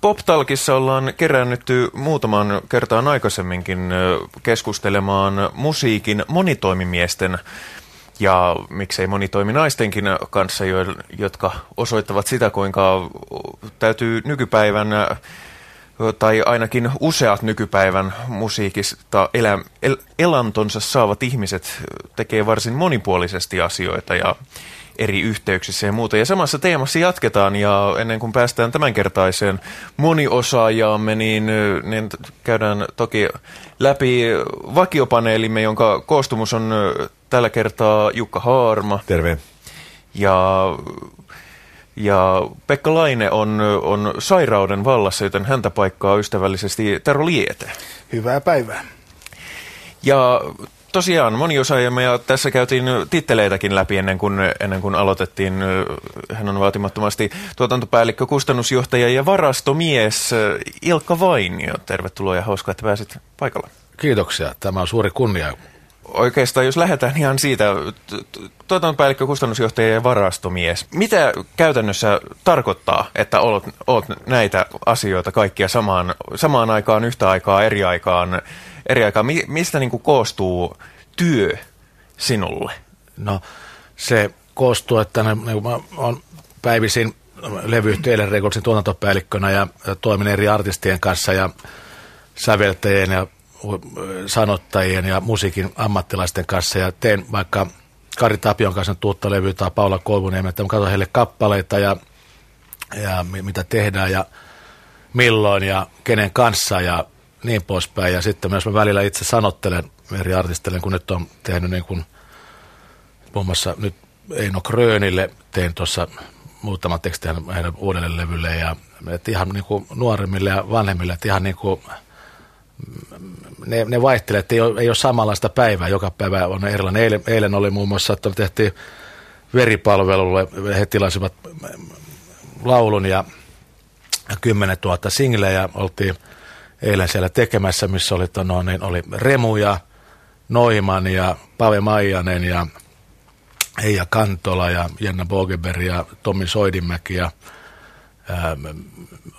Poptalkissa ollaan kerännytty muutaman kertaan aikaisemminkin keskustelemaan musiikin monitoimimiesten ja miksei monitoiminaistenkin kanssa, jotka osoittavat sitä, kuinka täytyy nykypäivän tai ainakin useat nykypäivän musiikista elä, el, elantonsa saavat ihmiset tekee varsin monipuolisesti asioita ja eri yhteyksissä ja muuta. Ja samassa teemassa jatketaan ja ennen kuin päästään tämänkertaiseen moniosaajaamme, niin, niin käydään toki läpi vakiopaneelimme, jonka koostumus on tällä kertaa Jukka Haarma. Terve. Ja ja Pekka Laine on, on sairauden vallassa, joten häntä paikkaa ystävällisesti Tero Liete. Hyvää päivää. Ja tosiaan moniosaajamme ja tässä käytiin titteleitäkin läpi ennen kuin, ennen kuin aloitettiin. Hän on vaatimattomasti tuotantopäällikkö, kustannusjohtaja ja varastomies Ilkka Vainio. Tervetuloa ja hauskaa, että pääsit paikalle. Kiitoksia. Tämä on suuri kunnia. Oikeastaan jos lähdetään ihan siitä, tuotantopäällikkö, kustannusjohtaja ja varastomies. Mitä käytännössä tarkoittaa, että olet, olet näitä asioita kaikkia samaan, samaan aikaan, yhtä aikaa, eri aikaan eri aikaa. Mi- mistä niin kuin koostuu työ sinulle? No se koostuu, että ne, ne, mä on päivisin levyyhtiöiden Recordsin tuotantopäällikkönä ja, ja toimin eri artistien kanssa ja säveltäjien ja sanottajien ja musiikin ammattilaisten kanssa ja teen vaikka Kari Tapion kanssa tuutta levyä tai Paula Koivuniemen, että mä katson heille kappaleita ja, ja mitä tehdään ja milloin ja kenen kanssa ja niin poispäin. Ja sitten myös mä välillä itse sanottelen eri artistille, kun nyt on tehnyt niin kuin, muun muassa nyt Eino Krönille tein tuossa muutama teksti hänen uudelle levylle ja ihan niin kuin nuoremmille ja vanhemmille, että ihan niin kuin, ne, ne vaihtelee, että ei ole, ei ole samanlaista päivää, joka päivä on erilainen. Eilen, eilen oli muun muassa, että tehtiin veripalvelulle, he tilasivat laulun ja 10 000 singleä oltiin eilen siellä tekemässä, missä oli, no, niin oli Remu ja Noiman ja Pave Maijanen ja Eija Kantola ja Jenna Bogeberg ja Tommi Soidinmäki ja ää,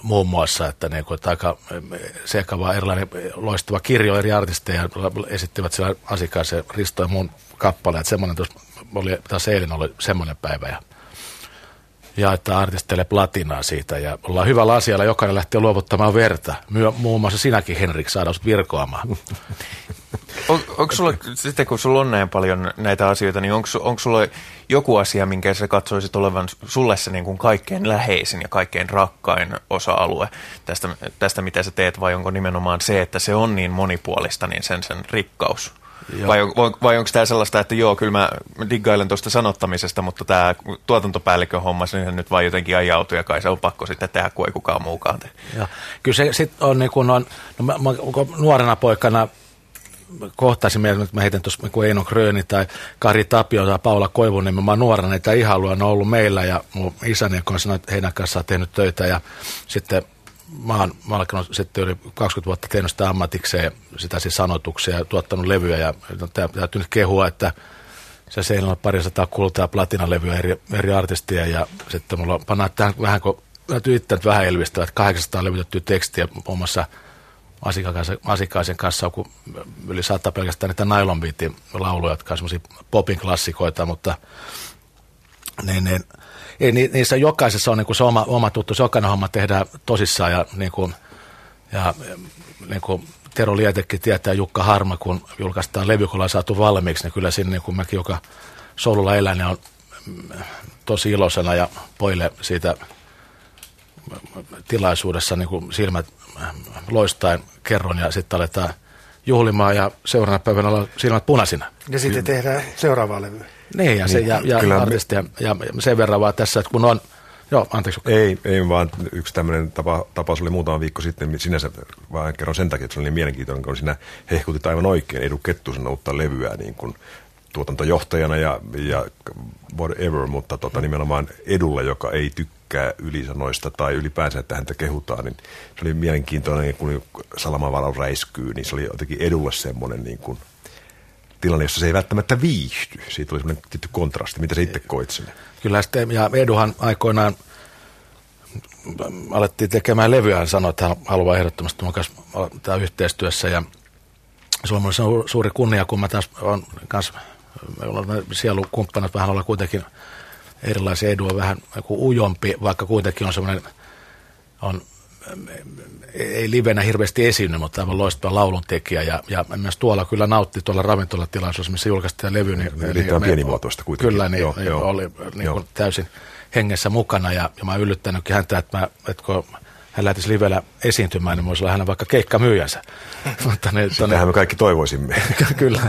muun muassa, että, niin kuin, että aika sekava erilainen loistava kirjo eri artisteja esittivät siellä asiakkaaseen Risto ja muun kappaleet. Semmoinen tuossa oli, taas eilen oli semmoinen päivä ja jaetaan artisteille platinaa siitä ja ollaan hyvällä asialla, jokainen lähtee luovuttamaan verta. Myö, muun muassa sinäkin, Henrik, saada virkoamaan. on, onko sulla, sitten kun sulla on näin paljon näitä asioita, niin onko, onko sulla joku asia, minkä sä katsoisit olevan sulle se niin kuin kaikkein läheisin ja kaikkein rakkain osa-alue tästä, tästä, mitä sä teet, vai onko nimenomaan se, että se on niin monipuolista, niin sen sen rikkaus? Vai, on, vai onko tämä sellaista, että joo, kyllä mä diggailen tuosta sanottamisesta, mutta tämä tuotantopäällikön homma, se nyt vaan jotenkin ajautui ja kai se on pakko sitten tehdä, kun ei kukaan muukaan tee. Ja, kyllä se sitten on niin kuin on, no mä, mä, nuorena poikana kohtaisin mieltä, että mä heitän tuossa niin Eino Kröni tai Kari Tapio tai Paula Koivunen, mä oon nuorena näitä ihailua, on ollut meillä ja mun isäni kanssa heidän kanssaan tehnyt töitä ja sitten mä oon, mä oon alkanut sitten yli 20 vuotta tehnyt sitä ammatikseen, sitä siis sanotuksia ja tuottanut levyjä ja täytyy nyt kehua, että se seinällä on pari sataa kultaa platinalevyä eri, eri artistia ja sitten mulla pannaan tähän vähän, kun täytyy itse vähän elvistää, että 800 levytettyä tekstiä muun muassa Asikaisen, kanssa on yli sata pelkästään niitä nylon lauluja, jotka on semmoisia popin klassikoita, mutta niin, niin, ei, niissä jokaisessa on niin kuin se oma, oma tuttu, se jokainen homma tehdään tosissaan ja, niin kuin, ja niin kuin Tero Lietekin tietää Jukka Harma, kun julkaistaan levy, kun ollaan saatu valmiiksi, niin kyllä sinne, niin kuin mäkin, joka solulla elää, niin on tosi iloisena ja poille siitä tilaisuudessa niin kuin silmät loistaen kerron ja sitten aletaan juhlimaan ja seuraavana päivänä olla silmät punaisina. Ja sitten tehdään seuraavaa levyä. Niin, ja, se, ja, ja, Kyllä artistia, ja sen verran vaan tässä, että kun on, Joo, anteeksi. Ei, ei vaan yksi tämmöinen tapa, tapaus oli muutama viikko sitten, sinänsä vaan kerron sen takia, että se oli niin mielenkiintoinen, kun sinä hehkutit aivan oikein Edu Kettusen uutta levyä niin kuin tuotantojohtajana ja, ja whatever, mutta tota, nimenomaan Edulle, joka ei tykkää ylisanoista tai ylipäänsä, että häntä kehutaan, niin se oli mielenkiintoinen, kun salamavalo räiskyy, niin se oli jotenkin Edulle semmoinen niin kuin tilanne, jossa se ei välttämättä viihdy. Siitä oli semmoinen tietty kontrasti. Mitä sä itse koit sinne? Kyllä sitten, ja Eduhan aikoinaan alettiin tekemään levyä, hän sanoi, että hän haluaa ehdottomasti mun kanssa yhteistyössä ja se on suuri kunnia, kun mä taas on kanssa, sielukumppanat vähän olla kuitenkin erilaisia edua, vähän ujompi, vaikka kuitenkin on semmoinen, on ei livenä hirveästi esiinny, mutta aivan loistava lauluntekijä. Ja, ja myös tuolla kyllä nautti tuolla ravintolatilaisuudessa, missä julkaistiin levy. Niin, niin, pienimuotoista kuitenkin. Kyllä, niin, joo, niin joo, oli niin joo. täysin hengessä mukana. Ja, ja mä oon yllyttänytkin häntä, että, mä, että kun hän lähtisi livellä esiintymään, niin voisi olla hänen vaikka keikkamyyjänsä. mutta ne, Sitähän me kaikki toivoisimme. kyllä.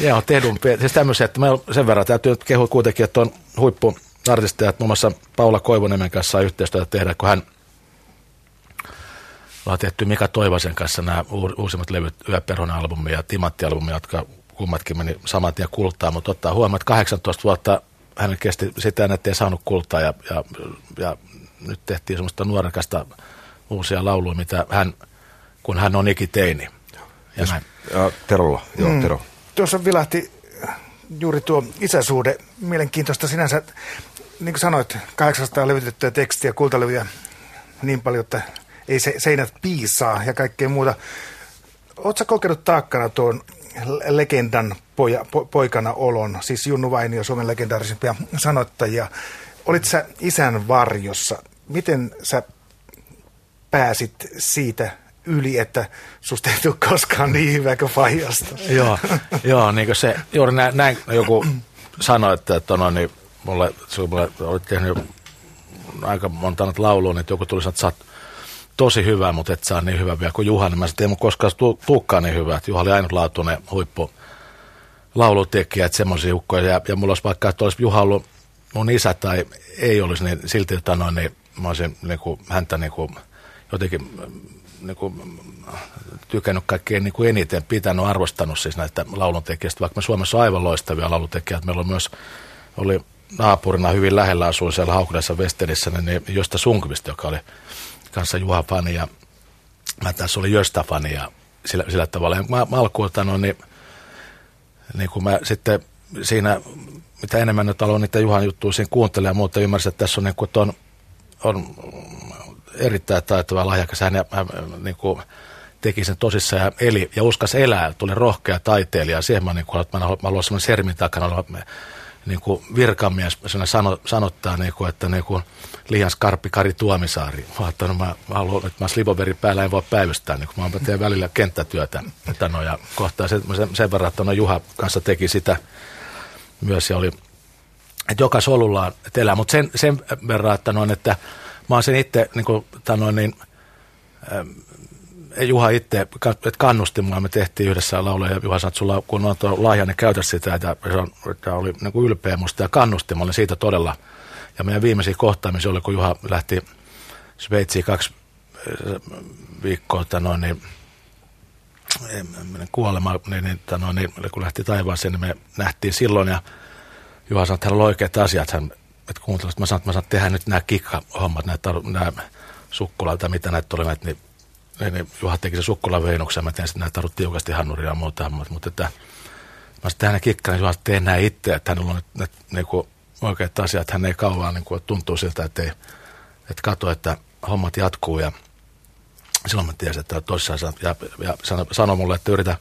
Joo, tehdun. Siis tämmöisiä, että mä sen verran täytyy nyt kehua kuitenkin, että on huippu artisteja, että muun muassa Paula Koivoniemen kanssa saa yhteistyötä tehdä, kun hän ollaan tehty Mika Toivasen kanssa nämä uusimmat levyt, Yöperhon-albumi ja Timatti-albumi, jotka kummatkin meni saman tien kultaa, mutta ottaa huomioon, että 18 vuotta hän kesti sitä, että ei saanut kultaa ja, ja, ja nyt tehtiin semmoista nuorekasta uusia lauluja, mitä hän, kun hän on ikiteini. Ja, ja, ja Terolla, joo, mm. Tero. Tuossa vilahti juuri tuo isäsuhde, mielenkiintoista sinänsä, niin kuin sanoit, 800 levytettyä tekstiä, kultalevyjä niin paljon, että ei se, seinät piisaa ja kaikkea muuta. Oletko kokenut taakkana tuon legendan poja, po, poikana olon, siis Junnu Vainio, Suomen legendaarisimpia sanottajia. Olit sä isän varjossa. Miten sä pääsit siitä yli, että susta ei tule koskaan niin hyvä kuin Fajasta? joo, joo niin kuin se, juuri näin, näin joku sanoi, että, että no, niin mulle, mulle olit tehnyt aika monta laulua, niin joku tuli sanoa, että sä tosi hyvä, mutta et saa niin hyvä vielä kuin Juha, niin mä että koskaan tu- tuukkaan niin hyvä, että Juha oli ainutlaatuinen huippu laulutekijä, että semmoisia ukkoja, ja, ja mulla olisi vaikka, että olisi Juha ollut mun isä tai ei olisi, niin silti että noin, niin mä olisin niin kuin, häntä niin kuin, jotenkin niin kuin, tykännyt kaikkein niin kuin eniten, pitänyt, arvostanut siis näitä lauluntekijöistä, vaikka me Suomessa on aivan loistavia laulutekijöitä. Meillä on myös, oli naapurina hyvin lähellä asuin siellä Haukudessa Westerissä, niin Josta Sunkvist, joka oli kanssa Juha fani ja mä tässä oli Jöstä fani ja sillä, sillä tavalla. Ja mä, mä alkuun, no, niin, niin kun mä sitten siinä, mitä enemmän nyt aloin niitä Juhan juttuja siinä kuuntelemaan ja muuta, ymmärsin, että tässä on, niin kuin, on, on erittäin taitava lahjakas. Hän, hän niin kuin, teki sen tosissaan ja eli ja uskas elää, tuli rohkea taiteilija. Siihen mä, niin kuin, että mä haluan semmoinen sermin takana olla niin kuin virkamies sano, sanottaa, niin kuin, että niin kuin liian skarppi Kari Tuomisaari. Mä, että no, mä, mä haluan, että mä slivoveri päällä en voi päivystää, niin kun mä teen välillä kenttätyötä. Että no, ja kohtaa sen, sen verran, että no, Juha kanssa teki sitä myös ja oli, että joka solullaan elää. Mutta sen, sen verran, että, no, että mä oon sen itse, niin kuin, no, niin, Juha itse, että kannusti mua, me tehtiin yhdessä lauluja ja Juha sanoi, että sulla kun on tuo lahja, niin käytä sitä, että se, että oli niin kuin ylpeä musta ja kannusti, mä olin siitä todella. Ja meidän viimeisiä kohtaamisia oli, kun Juha lähti Sveitsiin kaksi äh, viikkoa, että noin, niin, kuolema, niin, niin, noin, niin, kun lähti taivaaseen, niin me nähtiin silloin ja Juha sanoi, että hänellä on oikeat asiat, hän, että kuuntelit, mä sanoin, että mä sanoin, tehdä nyt nämä kikkahommat, nämä, nämä sukkulalta, mitä näitä oli, niin niin Juha teki se sukkulaveinuksen, mä tein sitten näitä tiukasti hannuria ja muuta, mutta että mä sitten hänen kikkaan, niin tee näin itse, että hänellä on nyt, niin kuin oikeat asiat, että hän ei kauan niin kuin, tuntuu siltä, että, ei, että katso, että hommat jatkuu ja silloin mä tiesin, että tosissaan ja, ja sano, sano mulle, että yritä,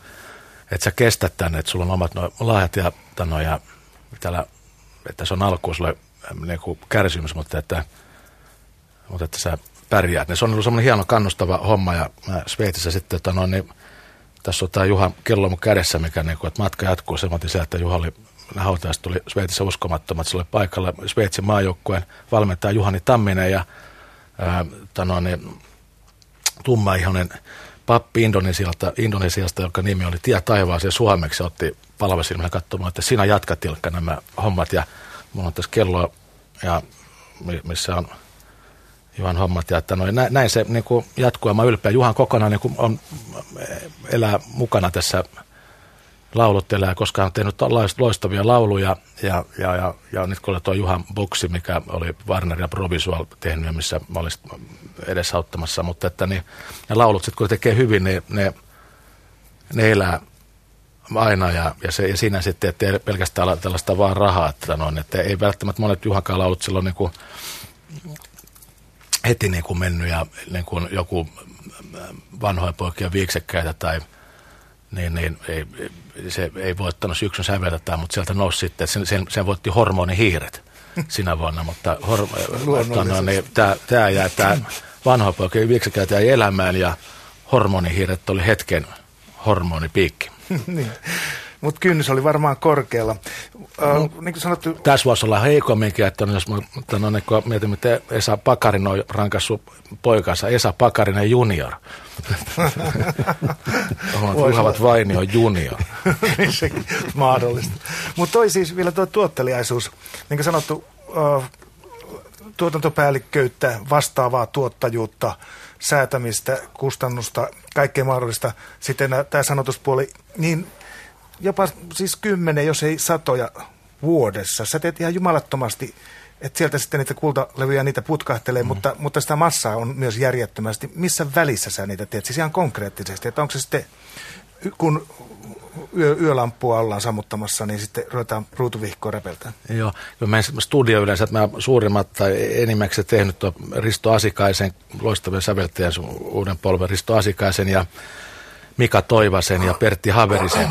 että sä kestät tänne, että sulla on omat no, lahjat ja, tano, ja täällä, että se on alkuun sulle niin kuin kärsimys, mutta että, mutta että sä pärjäät. Se on ollut semmoinen hieno kannustava homma ja mä Sveitsissä sitten, että no, niin, tässä on tämä Juha kello mun kädessä, mikä niin kuin, että matka jatkuu. Se se, että Juha oli hautajasta tuli Sveitsissä uskomattomat. Se oli paikalla Sveitsin maajoukkueen valmentaja Juhani Tamminen ja ää, tano, niin, tummaihoinen pappi Indonesialta, Indonesiasta, jonka nimi oli Tie taivaaseen suomeksi, otti palvesilmällä katsomaan, että sinä jatkat Ilkka nämä hommat ja mulla on tässä kello, ja missä on Juhan hommat. Ja että noin, näin se niin kuin jatkuu ja mä ylpeä. Juhan kokonaan niin kuin on, elää mukana tässä lauluttelee, koska on tehnyt loistavia lauluja ja, ja, ja, ja nyt kun tuo Juhan Boksi, mikä oli Warner ja Provisual tehnyt, missä mä olisin edesauttamassa, mutta että niin, ne laulut sitten kun tekee hyvin, niin ne, ne elää aina ja, ja, se, ja siinä sitten, että ei pelkästään tällaista vaan rahaa, että, noin, että ei välttämättä monet Juhankaan laulut silloin niin kuin heti niin kuin mennyt ja niin kuin joku vanhoja poikia viiksekkäitä tai niin, niin ei, se ei voittanut syksyn säveltä, mutta sieltä nousi sitten, sen, sen, sen voitti hormonihiiret sinä vuonna, mutta hor, no, niin, tämä, tämä jää, tämä vanha poika viiksekkäitä jäi elämään ja hormonihiiret oli hetken hormonipiikki. niin. Mutta kynnys oli varmaan korkealla. No, uh, niin sanottu... Tässä voisi olla heikomminkin, että jos mä no, niin mietin, että Esa Pakarinen on rankassut poikansa, Esa Pakarinen junior. Ovat Vainio junior. niin sekin mahdollista. Mutta toi siis vielä tuo tuotteliaisuus. Niin kuin sanottu, uh, tuotantopäällikköyttä, vastaavaa tuottajuutta, säätämistä, kustannusta, kaikkea mahdollista. Sitten tämä sanotuspuoli, niin jopa siis kymmenen, jos ei satoja vuodessa. Sä teet ihan jumalattomasti, että sieltä sitten niitä kultalevyjä niitä putkahtelee, mm. mutta, mutta sitä massaa on myös järjettömästi. Missä välissä sä niitä teet? Siis ihan konkreettisesti, että onko se sitten, kun yö, yölampua ollaan sammuttamassa, niin sitten ruvetaan ruutuvihkoa repeltään. Joo, jo meidän studio yleensä, että mä suurimmat tai enimmäkseen tehnyt on Risto Asikaisen, loistavien säveltäjän uuden polven Risto Asikaisen ja Mika Toivasen ja Pertti Haverisen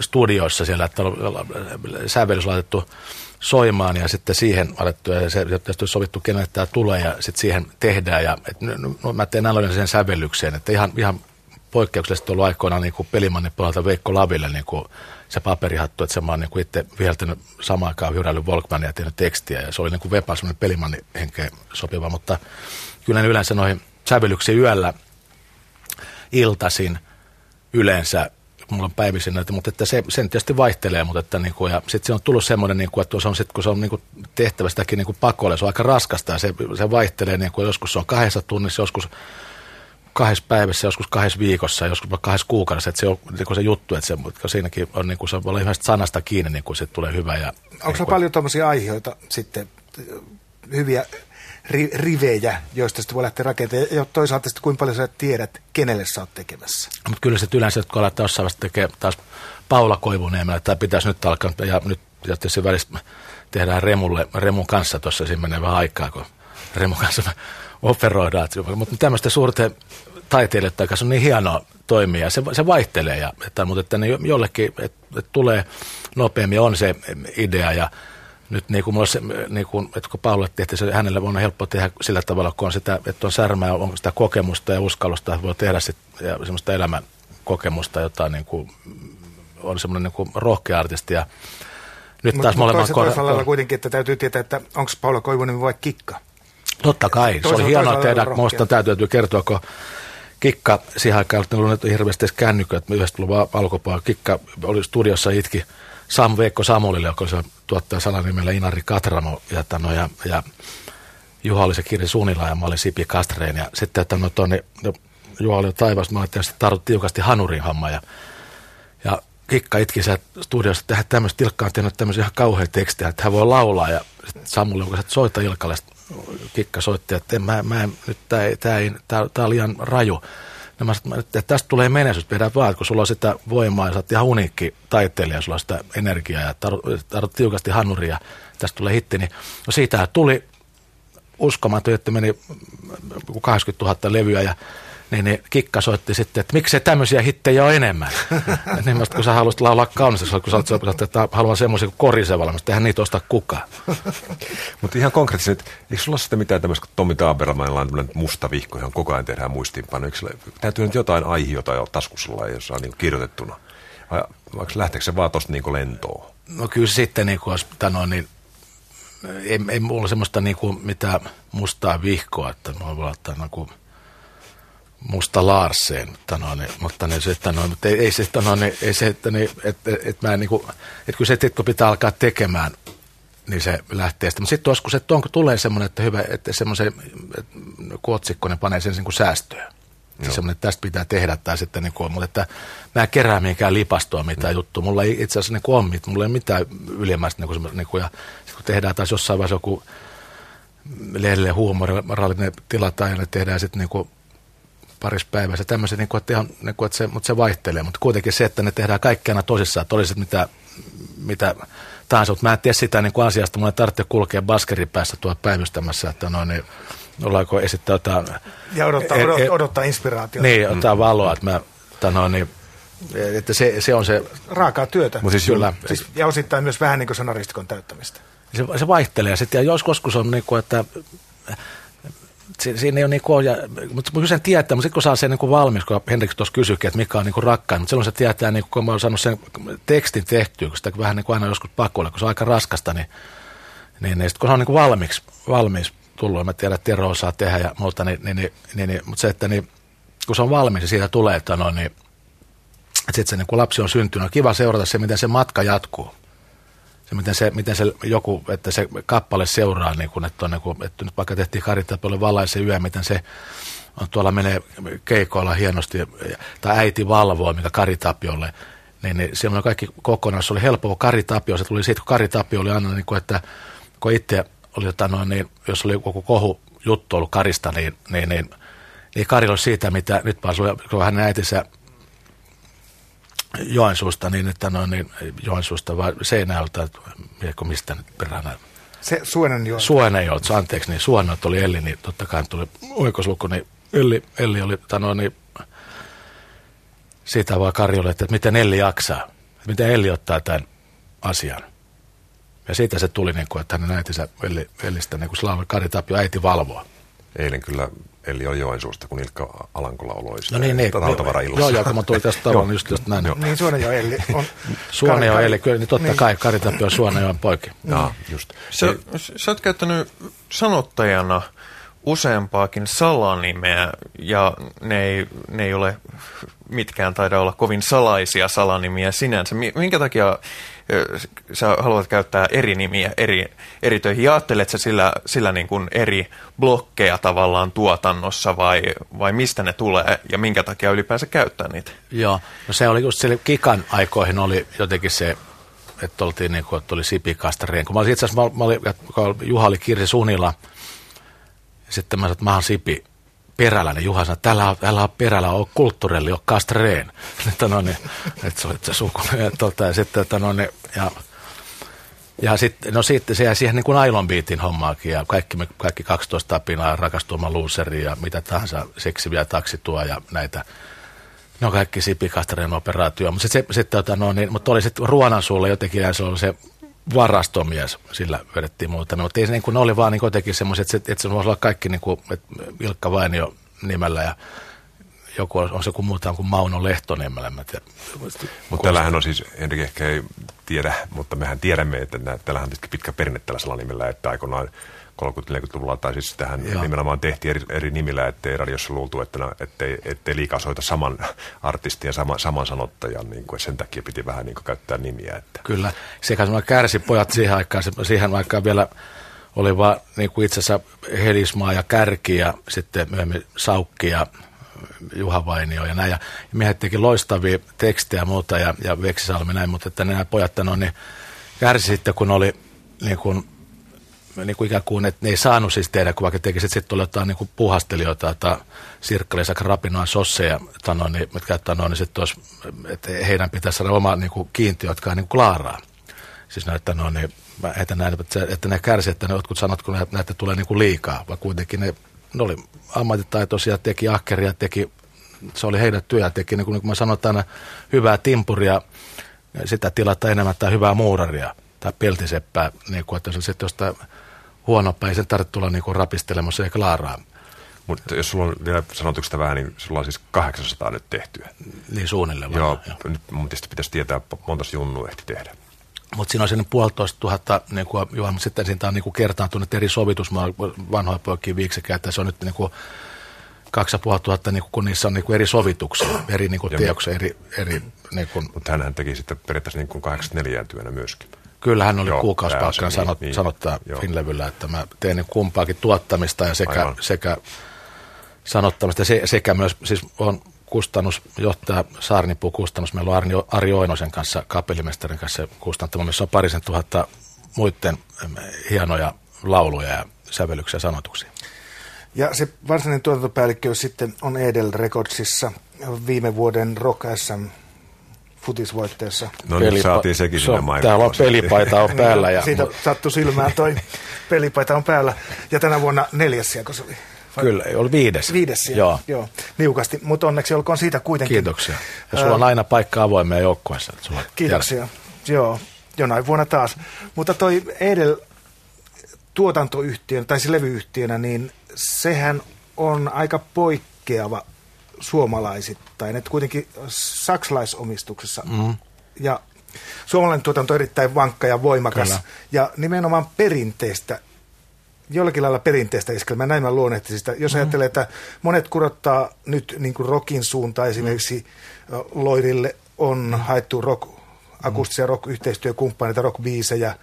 studioissa siellä, että on sävellys laitettu soimaan ja sitten siihen alettu, ja se on sovittu, kenelle tämä tulee ja sitten siihen tehdään. Ja, et, no, mä teen aloin sen sävellykseen, että ihan, ihan poikkeuksellisesti ollut aikoinaan niin pelimannin puolelta Veikko Laville niin kuin se paperihattu, että se mä oon niin itse viheltänyt samaan aikaan hyräillyt Volkmania ja tehnyt tekstiä ja se oli niin kuin Vepa semmoinen pelimannin henkeä sopiva, mutta kyllä yleensä noihin sävellyksiin yöllä iltasin yleensä mulla on päivisin näitä, mutta että se, sen tietysti vaihtelee, mutta että niin kuin, ja sitten se on tullut semmoinen, niin kuin, että se on sit, kun se on niin kuin tehtävä sitäkin niin kuin pakolle, se on aika raskasta ja se, se vaihtelee, niin kuin, joskus se on kahdessa tunnissa, joskus kahdessa päivässä, joskus kahdessa viikossa, joskus kahdessa kuukaudessa, että se on niin kuin se juttu, että, se, että siinäkin on niin kuin se voi olla yhdestä sanasta kiinni, niin kuin se tulee hyvä. Ja, Onko niin paljon tämmöisiä aiheita sitten, hyviä ri, rivejä, joista sitten voi lähteä rakentamaan. Ja toisaalta sitten kuinka paljon sä tiedät, kenelle sä oot tekemässä. Mutta kyllä se yleensä, kun aletaan jossain vasta tekee taas Paula Koivuneemellä, että pitäisi nyt alkaa, ja nyt tietysti välissä tehdään Remulle, Remun kanssa tuossa, siinä menee vähän aikaa, kun Remun kanssa operoidaan. Mutta tämmöistä suurten taiteilijoiden kanssa on niin hienoa toimia. Se, se vaihtelee, ja, että, mutta että ne jollekin että, että tulee nopeammin, on se idea, ja nyt niin kuin, mulla se, niin kuin, että kun Paula tehtiin, se hänelle on helppo tehdä sillä tavalla, kun on sitä, että on särmää, on sitä kokemusta ja uskallusta, että voi tehdä sit, ja semmoista elämänkokemusta, jota niin kuin, on semmoinen niin kuin rohkea artisti. Ja nyt Mut, taas molemmat... Mutta toisella lailla kuitenkin, että täytyy tietää, että onko Paula Koivunen vai Kikka? Totta kai, se oli hienoa tehdä, minusta täytyy kertoa, kun Kikka siihen aikaan, että ollut hirveästi edes kännyköt, yhdessä tullut alkupuolella, Kikka oli studiossa itki, Sam Veikko Samulille, joka se tuottaja salanimellä Inari Katramo ja, tano, ja, ja Juha oli se Kiri Sunila ja mä olin Sipi Kastreen. Ja sitten että no, no, Juha oli taivas, mä olin tietysti tarvittu tiukasti hanurin homma. Ja, ja Kikka itki se studiossa, että tämmöistä Tilkka on tehnyt tämmöisiä ihan kauheita tekstejä, että hän voi laulaa. Ja Samulle, kun sä soita Ilkalle, Kikka soitti, että en, mä, mä en, nyt tää, tää oli ihan raju. Ja mä sanoin, että tästä tulee menestys, pidä vaan, kun sulla on sitä voimaa ja sä oot ihan uniikki taiteilija, sulla on sitä energiaa ja tarvitset tiukasti hannuria, tästä tulee hitti, niin no siitä tuli uskomaton, että meni 80 000 levyä ja niin, niin Kikka soitti sitten, että miksei tämmöisiä hittejä ole enemmän. niin mä, kun sä haluaisit laulaa kaunista, kun sä oot, että haluan semmoisia kuin korisevalla, mutta eihän niitä osta kukaan. mutta ihan konkreettisesti, eikö sulla sitten mitään tämmöistä, kun Tommi Tabermanilla on tämmöinen musta vihko, johon koko ajan tehdään muistiinpano. Eikö täytyy nyt jotain aihiota jo taskussa jossa on niin kirjoitettuna? Vai, vai lähteekö se vaan tosta niin lentoon? No kyllä sitten niin kuin olisi pitänyt, niin ei, ei mulla semmoista niin kuin mitään mustaa vihkoa, että mä voin ottaa niin kuin musta Larsen, mutta, no, niin, mutta, niin, se, että no, mutta ei, ei, se, että no, niin, ei se, että, niin, että, että, mä niin kuin, että kun se, että kun pitää alkaa tekemään, niin se lähtee sitten. Mutta sitten kun se onko tulee semmoinen, että hyvä, että semmoisen kuotsikko, ne panee sen niin kuin säästöön. Siis semmoinen, että tästä pitää tehdä tai sitten, niin kuin, mutta että mä en kerää mihinkään lipastua mitään mm. juttua. Mulla ei itse asiassa niin kuin on, mulla ei ole mitään ylimmäistä, niin kuin, niin kuin, ja sitten kun tehdään taas jossain vaiheessa joku lehdelle huumorallinen tilataan ja ne tehdään sitten niin kuin parissa päivässä. Tämmöisen, niin kuin, että, ihan, niin kuin, että se, mutta se vaihtelee. Mutta kuitenkin se, että ne tehdään kaikkiana tosissaan, että olisi mitä, mitä tahansa. Mutta mä en tiedä sitä niin kuin asiasta. Mulla ei tarvitse kulkea baskerin päässä tuolla päivystämässä, että no, niin, ollaanko esittää jotain... Ja odottaa, e- odottaa, e- odottaa inspiraatiota. Niin, ottaa valoa, että mä, tano, niin, että se, se on se, Raakaa työtä. Mutta siis Kyllä. Siis, ja osittain myös vähän niin kuin sanaristikon täyttämistä. se, se vaihtelee sitten, ja jos joskus on niin kuin, että si- siinä ei ole niin kuin, mutta kyllä sen tietää, mutta sitten kun saa sen niin kuin valmis, kun Henrik tuossa kysyikin, että mikä on niin kuin rakkain, mutta silloin se tietää, niin kuin, kun mä oon saanut sen tekstin tehtyä, kun sitä vähän niin kuin aina joskus pakolla, kun se on aika raskasta, niin, niin, niin sitten kun se on niin kuin valmiiksi, valmiiksi tullut, mä tiedän, että Tero osaa tehdä ja muuta, niin, niin, niin, niin, niin mutta se, että niin, kun se on valmis ja siitä tulee, että no niin, että sitten se niin kun lapsi on syntynyt, on kiva seurata se, miten se matka jatkuu. Se, miten se, miten se joku, että se kappale seuraa, niin kun, että, on, niin kun, että nyt vaikka tehtiin Karitapiolle valaisen yö, miten se on tuolla menee keikoilla hienosti, tai äiti valvoo, mikä Karitapiolle, niin, niin siellä on kaikki kokonaan, se oli helppo, kun Kari Tapio, se tuli siitä, kun Kari Tapio oli aina niin kuin, että kun itse oli jotain noin, niin jos oli joku kohu juttu ollut Karista, niin, niin, niin, niin Kari oli siitä, mitä nyt vaan kun hänen äitinsä Joensuusta, niin että no niin Joensuusta vai Seinäjältä, miekö mistä nyt perään Se Suonen jo. Suonenjoelta, oli niin Suonenjoelta oli Elli, niin totta kai tuli oikosluku, niin Elli, Elli oli, tano, niin siitä vaan Karjolle, että miten Elli jaksaa, että miten Elli ottaa tämän asian. Ja siitä se tuli, niin kuin, että hänen äitinsä Elli, Ellistä, niin kuin lailla Kari Tapio äiti valvoa. Eilen kyllä Eli oli Joensuusta, kun Ilkka Alankola oloi sitä No niin, niin. rautavaraillassa. Joo, joo, kun mä tulin tästä tavan, niin just, just näin. Joo. Niin Suonen jo Elli on. Suonejo Kari- Elli, kyllä, niin totta niin. kai Kari Tapio on Suonejoen poikin. Jaa, just. Sä, sä oot käyttänyt sanottajana useampaakin salanimeä, ja ne ei, ne ei ole mitkään taida olla kovin salaisia salanimiä sinänsä. Mi- Minkä takia sä haluat käyttää eri nimiä eri, eri töihin? Ja ajattelet sä sillä, sillä niin kuin eri blokkeja tavallaan tuotannossa vai, vai mistä ne tulee ja minkä takia ylipäänsä käyttää niitä? Joo, no se oli just sille Kikan aikoihin oli jotenkin se, että oltiin niin kuin, että oli Sipikastareen. Kun mä olin itse asiassa, mä, mä olin, Juha oli Kirsi Sunila, ja sitten mä sanoin, että mä oon Sipi Perälä, niin Juha sanoi, että älä, älä ole Perälä, ole kulttuurelli, ole Kastreen. että no niin, että se oli se suku. Ja, tota, ja sitten, että no niin, ja ja sitten, no sitten se jäi siihen niin kuin Ailon Beatin hommaakin ja kaikki, me, kaikki 12 apinaa, rakastuoma luuseri ja mitä tahansa seksiviä taksituo ja näitä. Ne on kaikki Sipikastareen operaatio, mutta sitten sit, tota, no, niin, mutta oli sitten Ruonan suulla jotenkin, ja se oli se varastomies, sillä vedettiin muuta. Mutta ei se niin kuin, ne oli vaan niin jotenkin semmoiset, että, että se voisi olla kaikki niin kuin, että Ilkka Vainio nimellä ja joku on, on se kuin muuta kuin Mauno Lehtonimellä. Mutta tällähän on siis, Henrik ehkä ei tiedä, mutta mehän tiedämme, että tällähän on pitkä perinne tällä salanimellä, että aikoinaan 30-40-luvulla tai siis tähän Joo. Nimenomaan tehtiin eri, eri nimillä, ettei radiossa luultu, että ettei, ettei liikaa soita saman artistin ja sama, saman sanottajan, niin kuin, sen takia piti vähän niin kuin käyttää nimiä. Että. Kyllä, sekä semmoinen kärsipojat siihen aikaan, se, siihen aikaan vielä oli vaan niin kuin itse asiassa Helismaa ja Kärki ja sitten myöhemmin Saukki ja Juha Vainio ja näin. Ja miehet teki loistavia tekstejä ja muuta ja, ja Veksisalmi näin, mutta että nämä pojat no, niin kärsi sitten, kun oli niin kuin, niin kuin ikään kuin, että ne ei saanut siis tehdä, kun vaikka teki sitten sit oli jotain niin puhastelijoita tai sirkkaleissa rapinoa sosseja, tano, niin, mitkä tano, niin sitten että heidän pitäisi saada oma niin kuin kiintiö, jotka on niin kuin klaaraa. Siis näitä, no, niin, mä heitän näin, että, että ne kärsivät, että ne jotkut sanot, kun näitä, tulee niin kuin liikaa, vaan kuitenkin ne, ne oli ammattitaitoisia, teki ahkeria, teki, se oli heidän työ, teki niin kuin, niin kuin mä sanoin, aina hyvää timpuria, sitä tilata enemmän tai hyvää muuraria tai peltiseppää, niin kuin, että se sitten jostain huonompaa, ei sen tarvitse tulla niin kuin rapistelemassa ja klaaraa. Mutta jos sulla on vielä sanotuksesta vähän, niin sulla on siis 800 nyt tehtyä. Niin suunnilleen Joo, varmaan, nyt mun tietysti pitäisi tietää, monta junnu ehti tehdä. Mutta siinä on sen puolitoista tuhatta, niin kuin Juha, mutta sitten siitä on niin kuin kertaantunut eri sovitus, mä oon vanhoja poikia viiksekä, että se on nyt niin kuin kaksi ja puoli tuhatta, niin kuin, kun niissä on niin kuin eri sovituksia, eri niin kuin teoksia, eri, eri niin kuin, Mutta hänhän teki sitten periaatteessa niin kuin 84 työnä myöskin. Kyllä hän oli kuukausipalkkana pääosin, sanot, niin, niin. sanottaa Joo. Finlevyllä, että mä teen niin kumpaakin tuottamista ja sekä, Aivan. sekä sanottamista se, sekä myös, siis on kustannusjohtaja Saarnipuu kustannus, meillä on Arni, Ari Oinosen kanssa, kapellimestarin kanssa kustanttama, missä on parisen tuhatta muiden hienoja lauluja ja sävellyksiä ja sanotuksia. Ja se varsinainen tuotantopäällikkö sitten on Edel Recordsissa viime vuoden Rock SM futisvoitteessa. No nyt Pelipa- saatiin sekin sinne so, Täällä on pelipaita on päällä. ja, siitä sattui silmään toi pelipaita on päällä. Ja tänä vuonna neljäs kun se oli. Vai? Kyllä, oli viides. Viides siellä, joo. joo. Niukasti, mutta onneksi olkoon siitä kuitenkin. Kiitoksia. Ja sulla on aina paikka avoimia joukkueessa. Kiitoksia, jär. joo. Jonain vuonna taas. Mutta toi Edel tuotantoyhtiön, tai se levyyhtiönä, niin sehän on aika poikkeava suomalaisittain, että kuitenkin saksalaisomistuksessa. Mm. Ja suomalainen tuotanto on erittäin vankka ja voimakas Kyllä. ja nimenomaan perinteistä, jollakin lailla perinteistä iskelmää, näin mä luonnehtisin sitä. Jos mm. ajattelee, että monet kurottaa nyt niin kuin rockin suuntaan, esimerkiksi mm. Loirille on haettu rock, akustisia rock-yhteistyökumppaneita, rock-biisejä,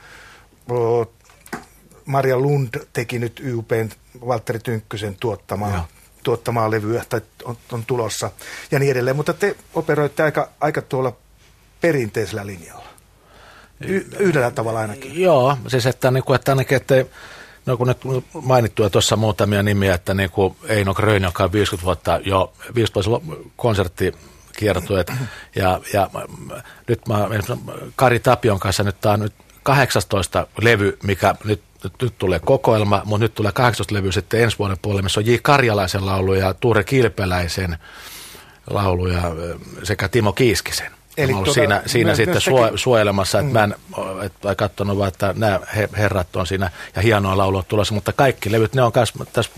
Maria Lund teki nyt YPn Valtteri Tynkkysen tuottamaa, tuottamaa levyä, tai on, on, tulossa, ja niin edelleen. Mutta te operoitte aika, aika tuolla perinteisellä linjalla. Y- yhdellä tavalla ainakin. Joo, siis että, niin kuin, että ainakin, että No kun nyt mainittu tuossa muutamia nimiä, että niin kuin Eino Grön, joka on 50 vuotta jo 50 konsertti kiertueet. Ja, ja nyt mä, Kari Tapion kanssa nyt tämä on nyt 18 levy, mikä nyt, nyt, nyt tulee kokoelma, mutta nyt tulee 18 levy sitten ensi vuoden puolelle, missä on J. Karjalaisen laulu ja Tuure Kilpeläisen laulu ja sekä Timo Kiiskisen. Eli tuota, siinä, siinä sitten suo, suojelemassa, että mm. mä en että katsonut vaan, että nämä herrat on siinä ja hienoa laulua tulossa, mutta kaikki levyt, ne on myös tässä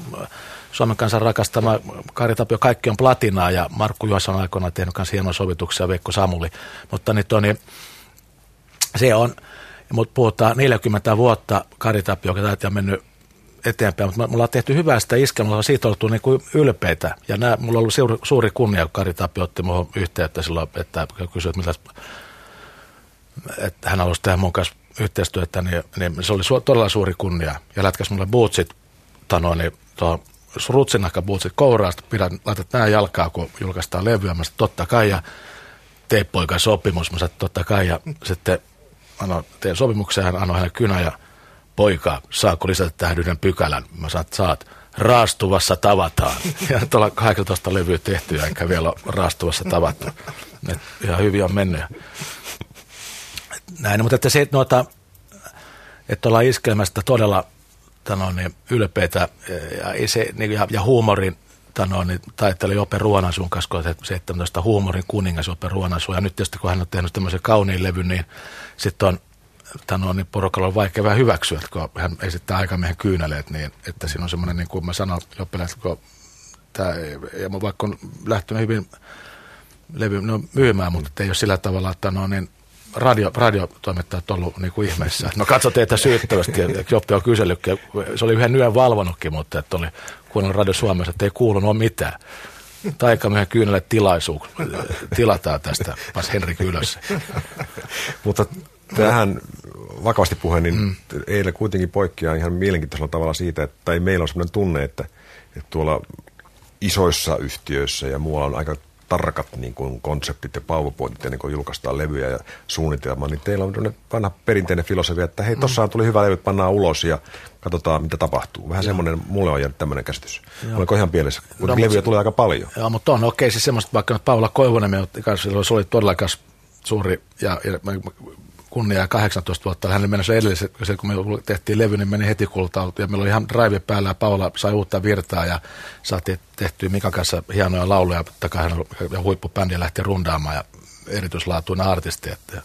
Suomen kansan rakastama Kari Tapio, kaikki on platinaa ja Markku Juhas on aikoinaan tehnyt myös hienoja sovituksia, Veikko Samuli, mutta niin, toni, se on, mutta puhutaan 40 vuotta Kari Tapio, joka on mennyt eteenpäin, mutta mulla on tehty hyvää sitä iskelmää, on siitä oltu niin kuin ylpeitä. Ja nämä, mulla on ollut suuri, suuri kunnia, kun Kari Tapio otti minuun yhteyttä silloin, että kysyi, että, että hän haluaisi tehdä mun kanssa yhteistyötä, niin, niin se oli su, todella suuri kunnia. Ja lätkäsi mulle bootsit, tanoin, niin tuohon rutsinahkabuutsit kouraasta, pidät, laitat nämä jalkaa, kun julkaistaan levyä. Mä sanoin, totta kai, ja tee poika sopimus. Mä sanoin, totta kai, ja sitten annoin, teen sopimuksen, hän anoi hänen kynä, ja poika, saako lisätä tähän yhden pykälän? Mä sanoin, että saat. Raastuvassa tavataan. Ja tuolla 18 levyä tehty, enkä vielä raastuvassa tavattu. Et ihan hyvin on mennyt. Näin, mutta että se, että noita, että ollaan iskelmästä todella tano, niin ylpeitä ja, se, niin, ja, ja huumorin tano, niin taitteli Jope Ruonasun kanssa, että 17 huumorin kuningas Jope Ruonasu. Ja nyt tietysti kun hän on tehnyt tämmöisen kauniin levyn, niin sitten on tano, niin porukalla on vaikea vähän hyväksyä, kun hän esittää aikamiehen kyyneleet, niin että siinä on semmoinen, niin kuin mä Jopelle, että kun tämä, ja vaikka on lähtenyt hyvin levy no, myymään, mutta ei ole sillä tavalla, että no, niin radio, radiotoimittajat ollut niin kuin ihmeessä. No katso teitä syyttävästi, Joppi on kysellytkin. Se oli yhden yön valvonnutkin, mutta että oli kuunnellut Radio Suomessa, että ei kuulunut mitään. Taikamiehen kyynelle tilaisuus tilataan tästä pas Henrik ylös. mutta tähän vakavasti puheen, niin mm. eilen kuitenkin poikkeaa ihan mielenkiintoisella tavalla siitä, että tai meillä on sellainen tunne, että, että tuolla isoissa yhtiöissä ja muualla on aika tarkat niin kuin konseptit ja powerpointit niin kuin julkaistaan levyjä ja suunnitelma, niin teillä on vanha perinteinen filosofia, että hei, tuossa tuli hyvä levy, pannaan ulos ja katsotaan, mitä tapahtuu. Vähän semmoinen, mulle on jäänyt tämmöinen käsitys. Joo. Oliko ihan pielessä? Kun no, levyjä tulee aika paljon. Joo, mutta on okei, okay, siis semmoista, vaikka nyt Paula Koivunen, kanssa, se oli todella suuri ja, ja kunnia 18 vuotta. Hänelle meni se edelliset, kun me tehtiin levy, niin meni heti kultautua. Ja meillä oli ihan drive päällä ja Paula sai uutta virtaa ja saatiin tehtyä Mikan kanssa hienoja lauluja. Takaa ja huippubändi lähti rundaamaan ja erityislaatuinen artisti. Että